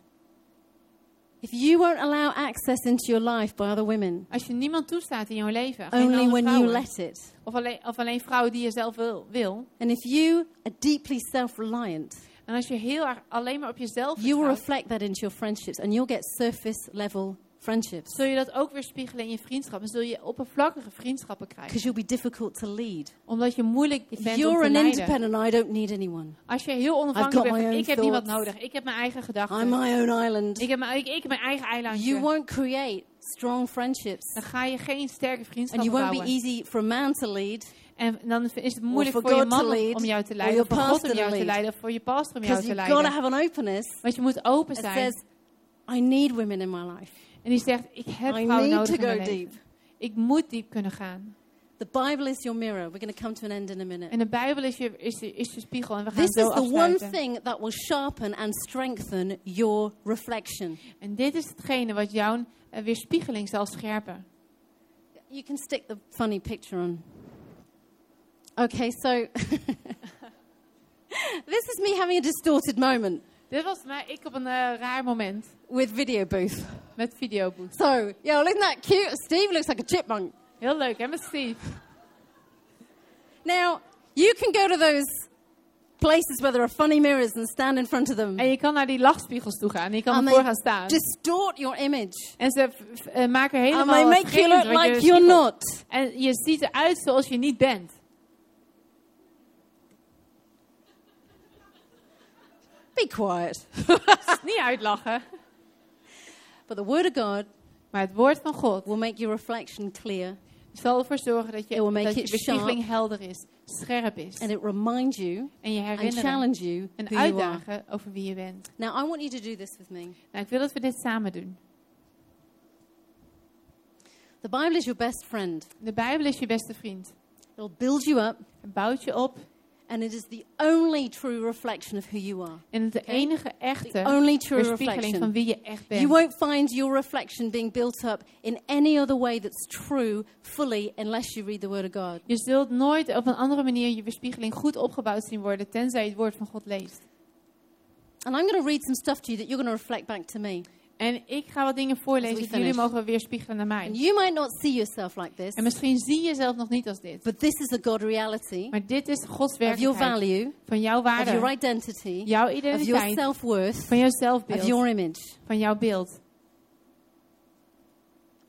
if you won't allow access into your life by other women, als je niemand toestaat in jouw leven, only when you let it, of, alleen, of alleen vrouwen die je zelf wil, wil, and if you are deeply self-reliant, en als je heel erg alleen maar op jezelf you will reflect that into your friendships, and you'll get surface level friendships zul je dat ook weer spiegelen in je vriendschap. En zul je oppervlakkige vriendschappen krijgen. because you'll be difficult to lead. Omdat je moeilijk If bent om you're te an leiden. independent, I don't need anyone. Als je heel onafhankelijk bent, ik heb niemand thoughts. nodig. Ik heb mijn eigen gedachten. I'm my own island. Ik heb mijn, ik, ik heb mijn eigen eilandje. You won't create strong friendships, Dan ga je geen sterke and vriendschappen you won't be bouwen. easy for a man to lead En dan is het moeilijk voor je man om- lead, om jou te leiden. voor God om jou te lead. leiden. Voor je pastor om jou te leiden. have an openness Want je moet open zijn. says, I need women in my life. En die zegt, ik heb I need nodig to go leven. deep. Ik moet diep kunnen gaan. The Bible is your mirror. We're going to come to an end in a minute. En de Bijbel is je, is je, is je spiegel. En we gaan This zo is the one thing that will sharpen and strengthen your reflection. En dit is hetgene wat jouw eh, weerspiegeling zal scherpen. You can stick the funny picture on. Okay, so this is me having a distorted moment Dit was mij, ik op een eh, raar moment. with video booth. Met videobooth. So, yeah, well, isn't that cute? Steve looks like a chipmunk. Heel leuk, hè, met Steve? Now, you can go to those places where there are funny mirrors and stand in front of them En je kan naar die lachspiegels toe gaan. En je kan And ervoor gaan staan. distort your image. En ze eh, maken And helemaal they make you look like you're not. En je ziet eruit zoals je niet bent. Be quiet. Niet uitlachen. But the Word of God Maar het woord van God will make your reflection clear zal ervoor zorgen dat je, It will make dat je helder is, scherp is. and it reminds you En je challenge you en you uitdagen over wie je bent. Now, I want you to do this with me. Nou, ik wil dat we dit samen doen. The Bible is your best friend. De Bijbel is je beste vriend. It'll build you up Het bouwt je op And it is the only true reflection of who you are. En het is de enige echte Only true weerspiegeling van reflection. wie je echt You bent. won't find your reflection being built up in any other way that's true fully unless you read the Word of God. Je zult nooit op een andere manier je weerspiegeling goed opgebouwd zien worden, tenzij je het woord van God leest. And I'm going to read some stuff to you that you're going to reflect back to me. En ik ga wat dingen voorlezen dat jullie mogen weerspiegelen naar And mij. you might not see yourself like this, En misschien zie je jezelf nog niet als dit. but this is a God reality Maar dit is Gods of your werkelijkheid. value, Van jouw of your waarde, identity, jouw of your identiteit, self-worth, van jouw of zelfbeeld, your image. van jouw beeld.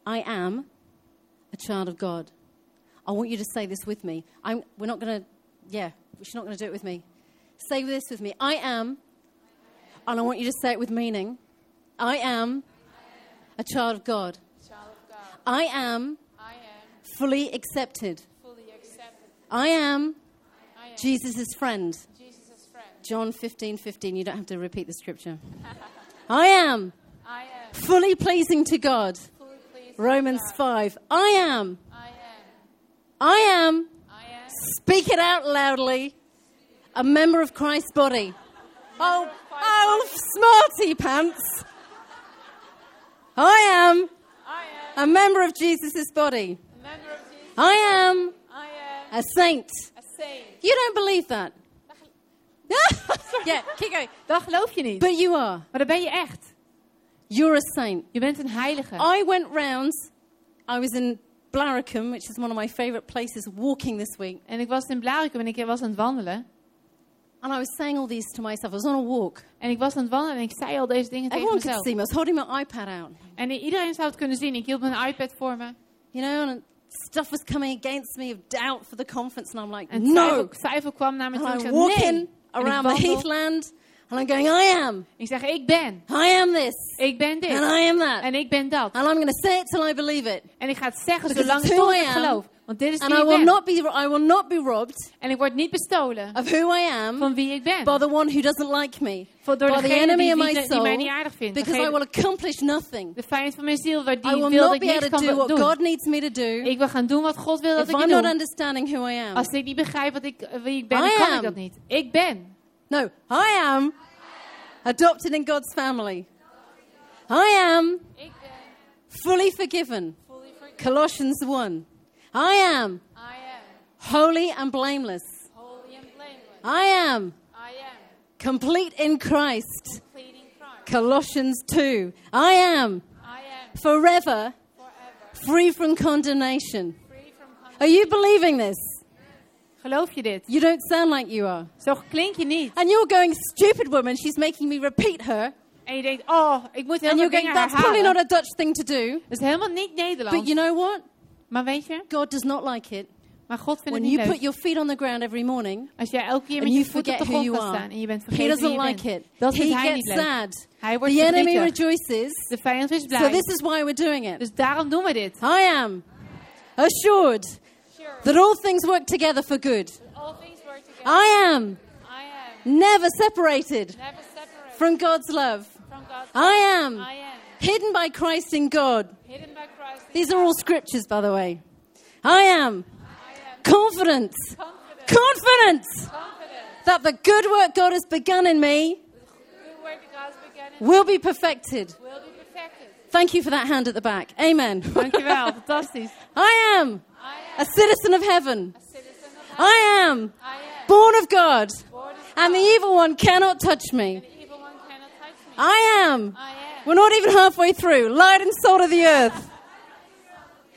I am a child of God. I want you to say this with me. I'm, we're not going to, yeah, she's not going to do it with me. Say this with me. I am, and I want you to say it with meaning. I am a child of God. I am fully accepted. I am Jesus' friend. John 15, 15. You don't have to repeat the scripture. I am fully pleasing to God. Romans 5. I am. I am. I am. Speak it out loudly. A member of Christ's body. Oh, oh, smarty pants. I am a member of Jesus' body. I am a saint. You don't believe that. yeah, keep going. Dat geloof je niet. But you are. Maar dat ben je echt. You're a saint. Je bent een heilige. I went round. I was in Blaricum, which is one of my favorite places, walking this week. En ik was in Blaricum en ik was aan het wandelen. And I was saying all these to myself. I was on a walk. En ik was aan het wandelen en ik zei al deze dingen tegen Everyone could mezelf. see me. I was holding my iPad out. En iedereen zou het kunnen zien. Ik hield mijn iPad voor me. You know, and stuff was coming against me of doubt for the conference. And I'm like, En no. twijfel kwam naar me toe. And Ik I'm zei, walking nee. En ik around the wandel. heathland. And I'm going, I am. Ik zeg, ik ben. I am this. Ik ben dit. And I am that. En ik ben dat. And I'm going to say it till I believe it. En ik ga het zeggen Because zolang it's ik who I het am. geloof. Want dit is And I will, ben. not be, I will not be robbed En ik word niet bestolen of who I am van wie ik ben. by the one who doesn't like me. Voor door by the enemy die, of my die, die soul, mij niet aardig vindt. Because I will accomplish nothing. de vijand van mijn ziel, waar I will wil dat not ik be niks able to kan do what doen. God needs me to do Ik wil gaan doen wat God wil dat if ik I'm not doe. understanding who I am. Als ik niet begrijp wat ik, wie ik ben, I kan am. ik dat niet. Ik ben. No, I am adopted in God's family. I am fully forgiven. Fully forgiven. Colossians 1. I am I am holy and blameless. holy and blameless. I am I am complete in Christ. pleading Christ. Colossians 2. I am I am forever forever free from condemnation. free from condemnation. Are you believing this? Geloof je dit? You don't sound like you are. Zo klink je niet. And you're going, stupid woman, she's making me repeat her. En je denkt, oh, ik moet heel And you're going, that's probably not a Dutch thing to do. Dat is helemaal niet But Nederlands. you know what? Maar weet je, God does not like it maar God vindt when het you niet put your feet on the ground every morning. Als jij elke keer and met you je voet op de forget who grond you gaat are. staan en je bent He vergeten wie doesn't je like bent. it. Dat He vindt hij gets niet leuk. sad. Hij wordt The enemy verdrietig. rejoices. De vijand is So this is why we're doing it. Dus daarom doen we dit. I am assured that all things work together for good. All things work together. I am I am never separated never separated from God's love. from God's I am I am hidden by Christ in God. hidden by Christ. in These are all scriptures, by the way. I am I am confident, confident, confident confident. that the good work God has begun in me Good work that God's begun in will be perfected. will be perfected. Thank you for that hand at the back. Amen. Dankjewel, fantastisch. I am I a citizen of heaven. a citizen of I am I am born of God, born of and the evil one cannot touch me. the evil one cannot touch me. I am. We're not even halfway through. Light and salt of the earth.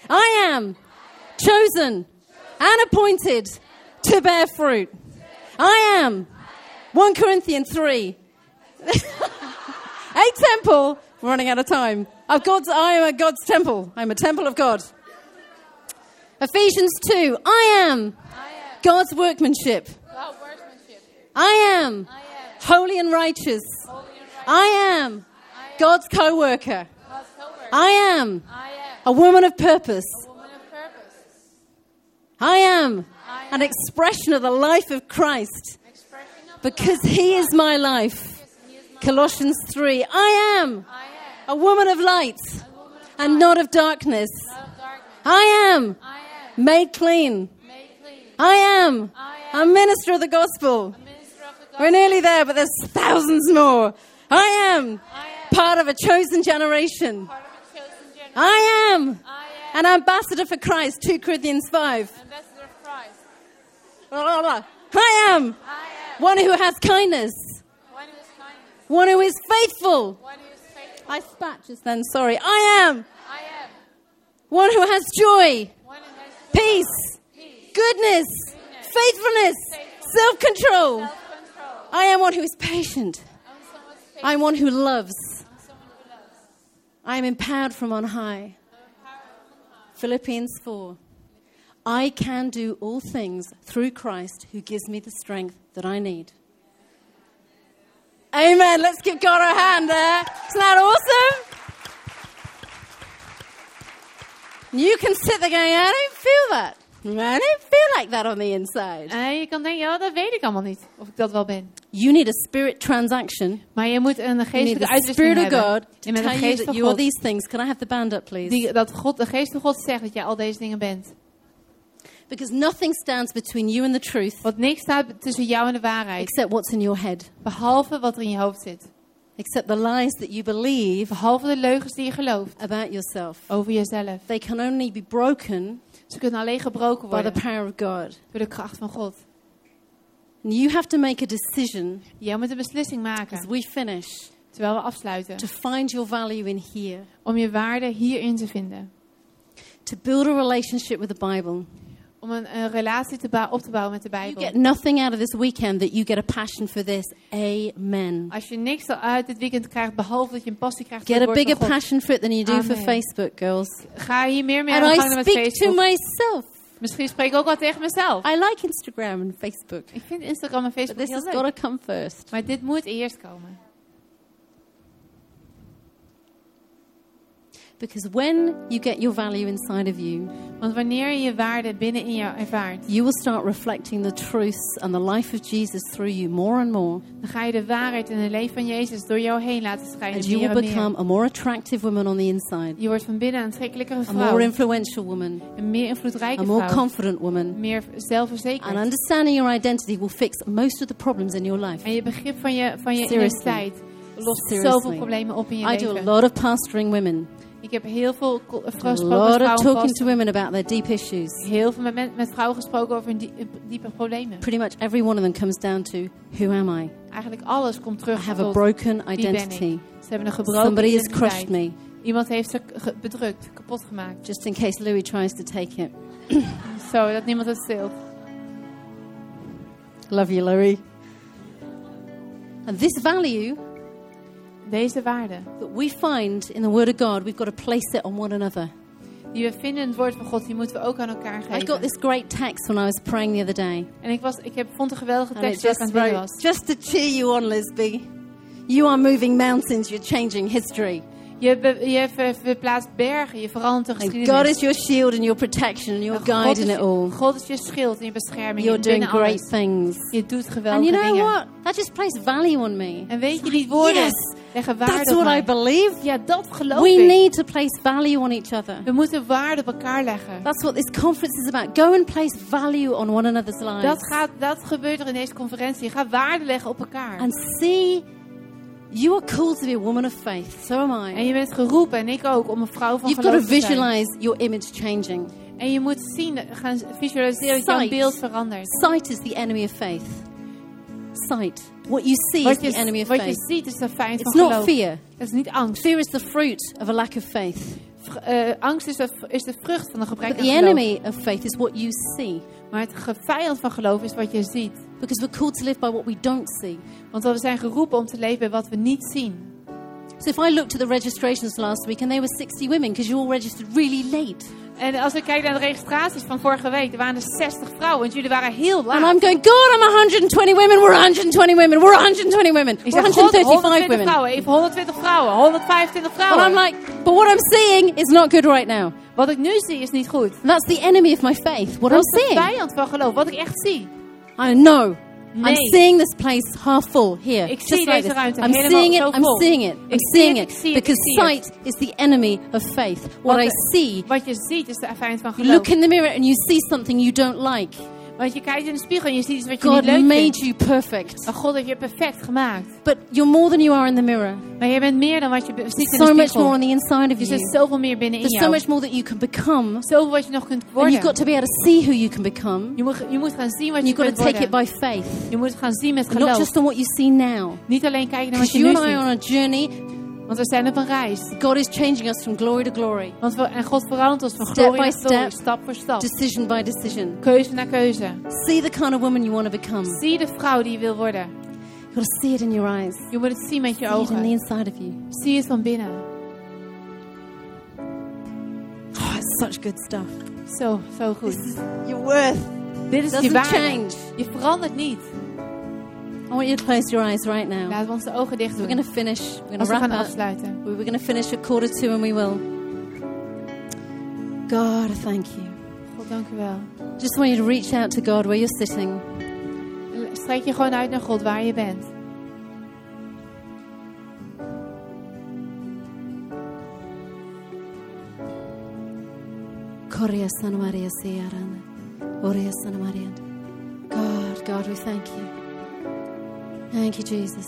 I am chosen and appointed to bear fruit. I am 1 Corinthians 3. a temple. We're running out of time. Of God's, I am a God's temple. I'm a temple of God. Ephesians 2. I am God's workmanship. I am holy and righteous. holy and righteous. I am I am God's co worker. I am I am a woman of purpose. a woman of purpose. I am an expression of the life of Christ because He is my life. He is my Colossians 3. I am I am a woman of light a woman of and not of darkness. I am I am made clean. made clean. I am a minister of the gospel. Minister of the We're nearly there, but there's thousands more. I am I am part of a chosen generation. a chosen generation. I am I am an ambassador for Christ, 2 Corinthians 5. ambassador of Christ. Blah, blah, blah. I am I am one who has kindness, one who is kindness, one who is faithful. one who is faithful. I spat just then, sorry. I am I am one who has joy, one who has peace, peace, goodness, faithfulness, self control. self-control. I am one who is patient. I'm someone's faithful. I am one who loves. I'm someone who loves. I am empowered from on high. Philippians 4. I can do all things through Christ who gives me the strength that I need. Amen. Let's give God a hand there. Isn't that awesome? You can sit there going, I don't feel that. I don't feel like that on the inside. En je kan denken, ja, dat weet ik allemaal niet. Of ik dat wel ben. You need a spirit transaction. Maar je moet een geestelijke the uitwisseling Spirit of hebben. God to tell you geest that van you are God. these things. Can I have the band up, please? Die, dat God, de geest van God zegt dat jij al deze dingen bent. Because nothing stands between you and the truth Want niks staat tussen jou en de waarheid. except what's in your head, Behalve wat er in je hoofd zit. except the lies that you believe Behalve de leugens die je gelooft about yourself. over jezelf. They can only be broken Ze kunnen alleen gebroken by the worden power of God. door de kracht van God. And you have to make a decision Jij moet een beslissing as maken, we finish terwijl we afsluiten, to find your value in here, om je waarde hierin te vinden. to build a relationship with the Bible. Om een, een relatie te op te bouwen met de You Bijbel. get nothing out of this weekend that you get a passion for this. Amen. Als je niks uit dit weekend krijgt, behalve dat je een passie krijgt voor Get a bigger passion for it than you do for. Facebook, girls. ga hier meer mee aan de And I gang met speak to Facebook. myself. Misschien spreek ik ook wel tegen mezelf. I like Instagram and Facebook, Ik vind Instagram en but Facebook this heel has leuk. got to come first. Maar dit moet eerst komen. Because when you get your value inside of you, Want wanneer je waarde binnen in jou ervaart, you will start reflecting the truths and the life of Jesus through you more and more. dan ga je de waarheid en het leven van Jezus door jou heen laten schijnen. And you will become a more attractive woman on the inside, Je wordt van binnen een aantrekkelijkere a more influential woman, Een meer invloedrijke vrouw. a more confident woman. Meer zelfverzekerd. And understanding your identity will fix most of the problems in your life. En je begrip van je, van je Seriously. identiteit lost Seriously. zoveel problemen op in je I do a lot of pastoring women, Ik heb heel veel eh, a gesproken lot met talking to women about their deep issues. Heel veel met, met vrouwen gesproken over hun die- eh, diepe problemen. Pretty much every one of them comes down to who am I? Eigenlijk alles komt I terug have a tot broken ben ik. identity. Ze hebben een gebroken Somebody has crushed me. Iemand heeft ze bedrukt, kapot gemaakt. Just in case Louis tries to take it. Zo, dat niemand het steelt. Love you, Louis. And this value Deze waarde that we find in the Word of God, we've got to place it on one another. die we vinden in het woord van God, die moeten we ook aan elkaar geven. I got this great text when I was praying the other day. En ik, was, ik heb, vond een geweldige tekst waar ik just aan het wrote, was. just to cheer you on, Lisby. You are moving mountains, you're changing history. Je, be- je ver- verplaatst bergen, je verandert de And God geschiedenis. is your shield and your protection and your God guide is in it all. God is je schild en je bescherming. You're doing great alles. things. Je doet And geweldige you know dingen. what? That just placed value on me. En weet je, die woorden Yes, leggen waarde that's op what I believe. Ja, dat geloof We ik. need to place value on each other. We moeten waarde op elkaar leggen. That's what this conference is about. Go and place value on one another's lives. Dat, gaat, dat gebeurt er in deze conferentie. Gaat waarde leggen op elkaar. And see, you are called to be a woman of faith. So am I. En je bent geroepen, en ik ook, om een vrouw van You've got to geloof te zijn. visualize your image changing. En je moet zien, gaan visualiseren dat jouw beeld verandert. Sight is the enemy of faith. Sight. What you see is Wat the enemy je, of wat je faith. ziet is de fijn van It's not geloof. fear. Dat is niet angst. Fear is the fruit of a lack of faith. Eh, angst is de, is de vrucht van een gebrek But aan the geloof. enemy of faith is what you see. Maar het vijand van geloof is wat je ziet. Because we're called to live by what we don't see. Want we zijn geroepen om te leven bij wat we niet zien. So if I looked at the registrations last week and there were 60 women because you all registered really late. En als ik kijk naar de registraties van vorige week, er waren er 60 vrouwen. En jullie waren heel laat. And I'm going, God, I'm 120 women. We're 120 women. We're 120 women. Ik We're zeg, God, 135 120 women. vrouwen. Even 120 vrouwen. 125 And vrouwen. I'm like, but what I'm seeing is not good right now. Wat ik nu zie is niet goed. And that's the enemy of my faith. What Dat I'm is de seeing. vijand van geloof. Wat ik echt zie. I know. I'm seeing this place half full here. Ik just like this. I'm seeing it. I'm seeing it. I'm seeing it. ik zie het, Because sight is the enemy of faith. What I see. Wat je ziet is de vijand van You look in the mirror and you see something you don't like. Want je kijkt in de spiegel en je ziet iets wat je God niet leuk made vindt. you perfect. Maar God heeft je perfect gemaakt. But you're more than you are in the mirror. Maar je bent meer dan wat je ziet in So de much more spiegel. on the inside of Er zit you. zoveel meer binnenin There's so jou. much more that you can become. Zoveel wat je nog kunt And you've got worden. to be able to see who you can become. Je moet, je moet gaan zien wat je you've got kunt to take it worden. by faith. Je moet gaan zien met And not geloof. just on what you see now. Niet alleen kijken naar wat Because je you nu and I are ziet. on a journey. Want we zijn op een reis. God is changing us from glory to glory. Want we, en God verandert ons van Step glorie by naar glorie. step. Stap voor stap. Decision by decision. Keuze naar keuze. See the kind of woman you want to become. Zie de vrouw die je wil worden. You've got to see it in your eyes. Je moet het zien met je See it in the inside of you. Zie het van binnen. Oh, it's such good stuff. Zo, zo goed. Your worth Dit is je doesn't waarde. change. Je verandert niet. I want you to close your eyes right now. Laten we onze ogen dicht We're going to finish. We're going to gaan wrap up. afsluiten. We're going to finish at quarter to, and we will. God, thank you. God, dank u wel. Just want you to reach out to God where you're sitting. Strek je gewoon uit naar God waar je bent. Korea Santa Maria Sierra. Oria Santa Maria. God, God, we thank you. Thank you, Jesus.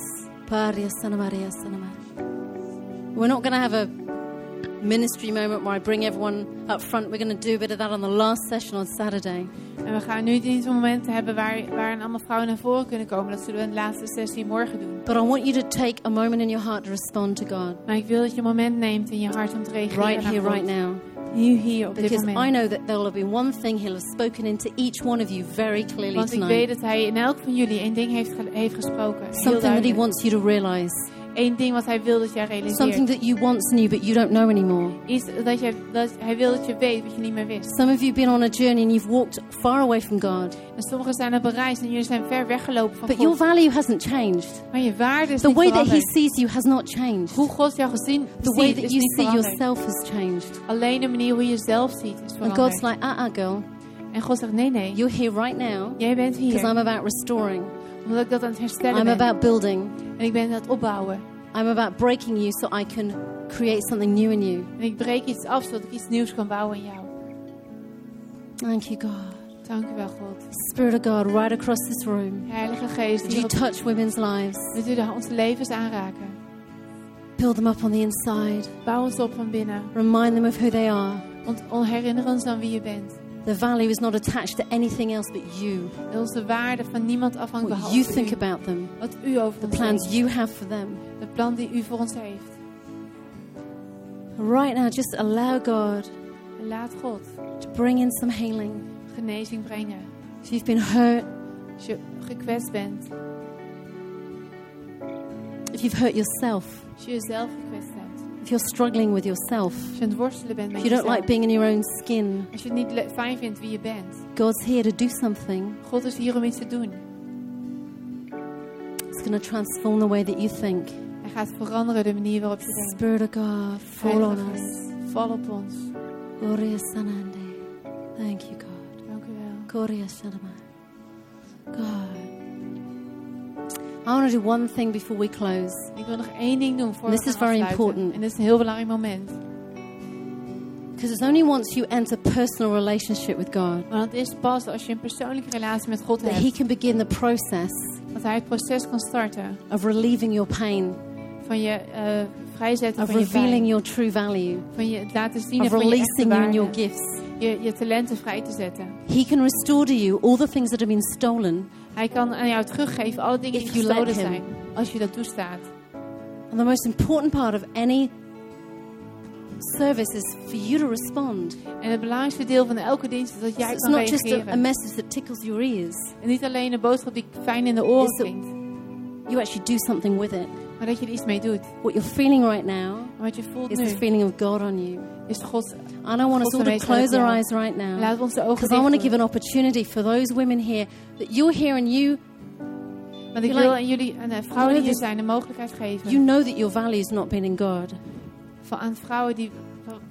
Paria Santa Maria Santa Maria. We're not going to have a ministry moment where I bring everyone up front. We're going to do a bit of that on the last session on Saturday. En we gaan nu niet zo'n moment hebben waar, waar allemaal vrouwen naar voren kunnen komen. Dat zullen we in de laatste sessie morgen doen. But I want you to take a moment in your heart to respond to God. Maar ik wil dat je een moment neemt in je hart om te reageren Right here, right now. Op dit Because I know that there will have been one thing He'll have spoken into each one of you very clearly Want ik weet tonight. dat hij in elk van jullie één ding heeft, heeft gesproken. Heel Something that He duidelijk. wants you to realize. Eén ding wat hij wil dat jij realiseert. Something that you once knew but you don't know anymore. Iets dat, jij, dat hij wil dat je weet wat je niet meer wist. Some of you have been on a journey and you've walked far away from God. En sommigen zijn op een reis en jullie zijn ver weggelopen van But your value hasn't changed. Maar je waarde is The niet way that He sees you has not changed. Hoe God jou gezien The way that you see veranderd. yourself has changed. Alleen de manier hoe je jezelf ziet is And God's veranderd. like, uh uh, girl, En God zegt nee, nee. you're here right now Jij bent because. I'm about restoring. Omdat ik dat aan het herstellen I'm ben. about building. En ik ben aan het opbouwen. I'm about breaking you so I can create something new in you. En ik breek iets af zodat ik iets nieuws kan bouwen in jou. Thank you, God. Dank u wel, God. Spirit of God, right across this room. Heilige Geest, Would you touch women's lives? wilt u de- onze levens aanraken. Build them up on the inside. Bouw ons op van binnen. Remind them of who they are. Want on- herinner ons aan wie je bent. Their value is not attached to anything else but you. Er en onze waarde van niemand afhangt What you think about them. Wat u over The plans heeft. you have for them. De plan die u voor ons heeft. Right now, just allow God laat God to bring in some healing. genezing brengen. If you've been hurt, Als je gekwetst bent. if you've hurt yourself, Als je jezelf gekwetst. If you're struggling with yourself, Als je aan het worstelen bent if you don't like being in your own skin, Als je het niet fijn vindt wie je bent. God's here to do something. God is hier om iets te doen. It's going to transform the way that you think. Hij gaat veranderen de manier waarop je denkt. Spirit of God, fall on us. Val op ons. Gloria Sanande. Thank you, God. Dank u wel. Gloria Sanama. God. I want to do one thing before we close. Ik wil nog één ding doen voor This we gaan is very afsluiten. important. En dit is een heel belangrijk moment. Because it's only once you enter personal relationship with God Want het is pas als je een persoonlijke relatie met God that He can begin the process Dat hij het proces kan starten. of relieving your pain, Van je eh, vrijzetten of van je revealing pijn. your true value, Van je het laten zien of van je releasing you in your gifts. Je, je talenten vrij te zetten. He can restore to you all the things that have been stolen. Hij kan aan jou teruggeven alle dingen die gestolen zijn. Als je dat toestaat. And the most important part of any service is for you to respond. En het belangrijkste deel van elke dienst is dat So jij it's kan not just a, a reageren. message that tickles your ears. En niet alleen een boodschap die fijn in de oren klinkt. You actually do something with it. Maar dat je er iets mee doet. What you're feeling right now wat je voelt is nu the feeling of God on you. is God. And I want us all to close our eyes right now. Laten we onze ogen Because I want to give an opportunity for those women here that you're here and you Want ik wil aan jullie, aan vrouwen die hier zijn, de mogelijkheid geven. you know that your value is not been in God. Van, aan vrouwen die,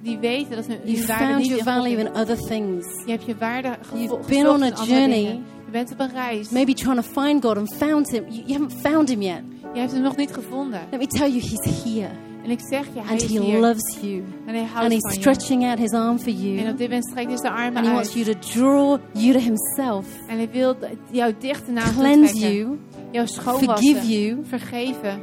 die weten dat hun, You waarde found niet your value in other things. Je hebt je waarde gevo- You've been on a journey. Je bent op een reis. Maybe trying to find God and found him. You haven't found him yet. Je hebt hem nog niet gevonden. Let me tell you, he's here. En En ik zeg je, hij and is He hier. loves you. En hij And houdt He's van je. stretching out His arm for En you. op dit moment strekt hij zijn armen And He wants you to draw you to Himself, En hij wil jou dichter naar hem trekken. you, Jou schoonwassen. forgive you, Vergeven.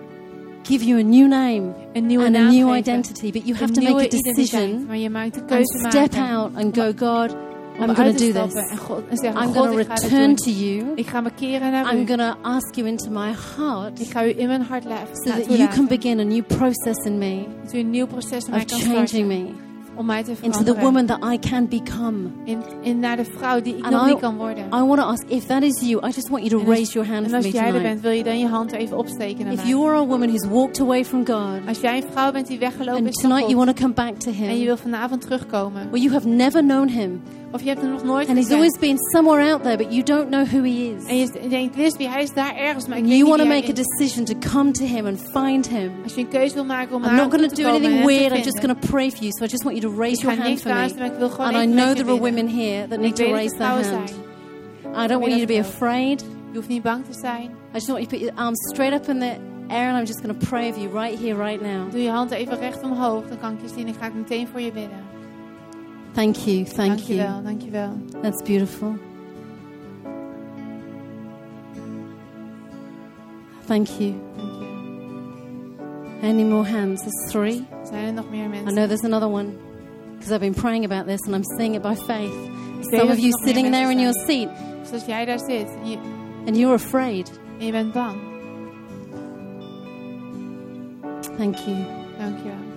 give you a new name Een nieuwe and a naam new geven. identity. But you Een have to make a decision Maar je maakt de and keuze step maken. out and go, God, I'm going to do En, this. God, en zeggen, I'm going to return to you. Ik ga me keren naar I'm going to ask you into my heart Ik ga u in mijn hart laten. so that you can begin a new process in me Dat u een nieuw proces in mij of kan changing me Om mij te into the woman that I can become. in, in naar de vrouw die ik And nog I- niet kan worden. I want to ask if that is you, I just want you to als- raise your hand for als me jij er tonight. bent, wil je dan je hand even opsteken If you are a woman who's walked away from God Als jij een vrouw bent die weggelopen and is van tonight you want to come back to Him. en je wil vanavond terugkomen. well, you have never known Him Of je hebt hem nog nooit and He's always been somewhere out there, but you don't know who He En is. je denkt, Lisby, hij is daar ergens, maar ik And weet you want to make a decision to come to Him and find Him. Als je een keuze wil maken om I'm not going to do anything weird. I'm just going to pray for you. So I just want you to raise your hand for me. maar ik wil gewoon And I know there are women here that need to raise er their hand. I don't want you to be afraid. Je hoeft niet bang te zijn. I just want you to put your arms straight up in the air and I'm just going to pray for you right here, right now. Doe je hand even recht omhoog, dan kan ik je zien en ga ik meteen voor je bidden. Thank you, thank you. dankjewel, dankjewel. That's beautiful. Thank you. Dank je. Any more hands? There's three. Zijn er nog meer I know there's another one because I've been praying about this and I'm seeing it by faith. Some of er you sitting there in your seat Dus jij daar zit je, and you're afraid. en je bent bang, Thank you.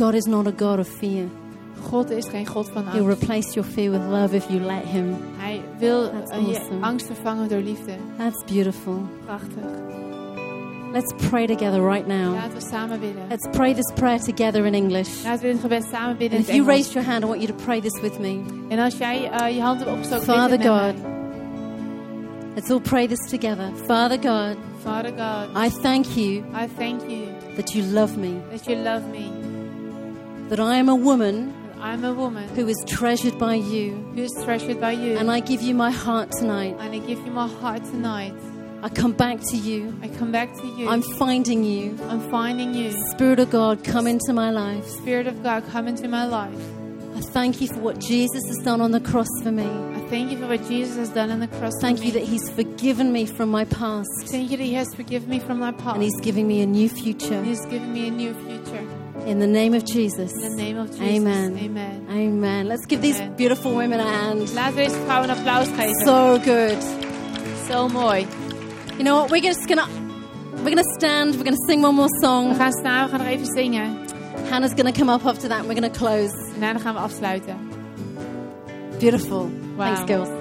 God is not a God of fear. God is geen God van angst. He'll replace your fear with love if you let Him. Hij wil That's eh, je angst vervangen door liefde. That's beautiful. Prachtig. Let's pray together right now. Laten we samen bidden. Let's pray this prayer together in English. Laten we dit gebed samen bidden And if you raised your hand, I want you to pray this with me. En als jij eh, je hand hebt opgestoken, Father bid het met God. Let's all pray this together. Father God, Father God, I thank you I thank you that you love me, that you love me. That I am a woman I'm a woman who is treasured by you. who is treasured by you. And I give you my heart tonight. and I give you my heart tonight. I come back to you. I come back to you. I'm finding you. I'm finding you. Spirit of God, come into my life. Spirit of God, come into my life. I thank you for what Jesus has done on the cross for me. I thank you for what Jesus has done on the cross Thank you that He's forgiven me from my past Thank you that He has forgiven me from my past. and He's giving me a new future. He's giving me a new future. In the name of Jesus. In the name of Jesus. Amen. Amen. Amen. Let's give these beautiful women a hand. Laten deze vrouw applaus geven. So good. Zo mooi. You know what? We're just gonna we're gonna stand. We're gonna sing one more song. We gaan staan, we gaan nog even zingen. Hannah's gonna come up after that. and We're gonna close. En daarna gaan we afsluiten. Beautiful. Wow. Thanks, girls.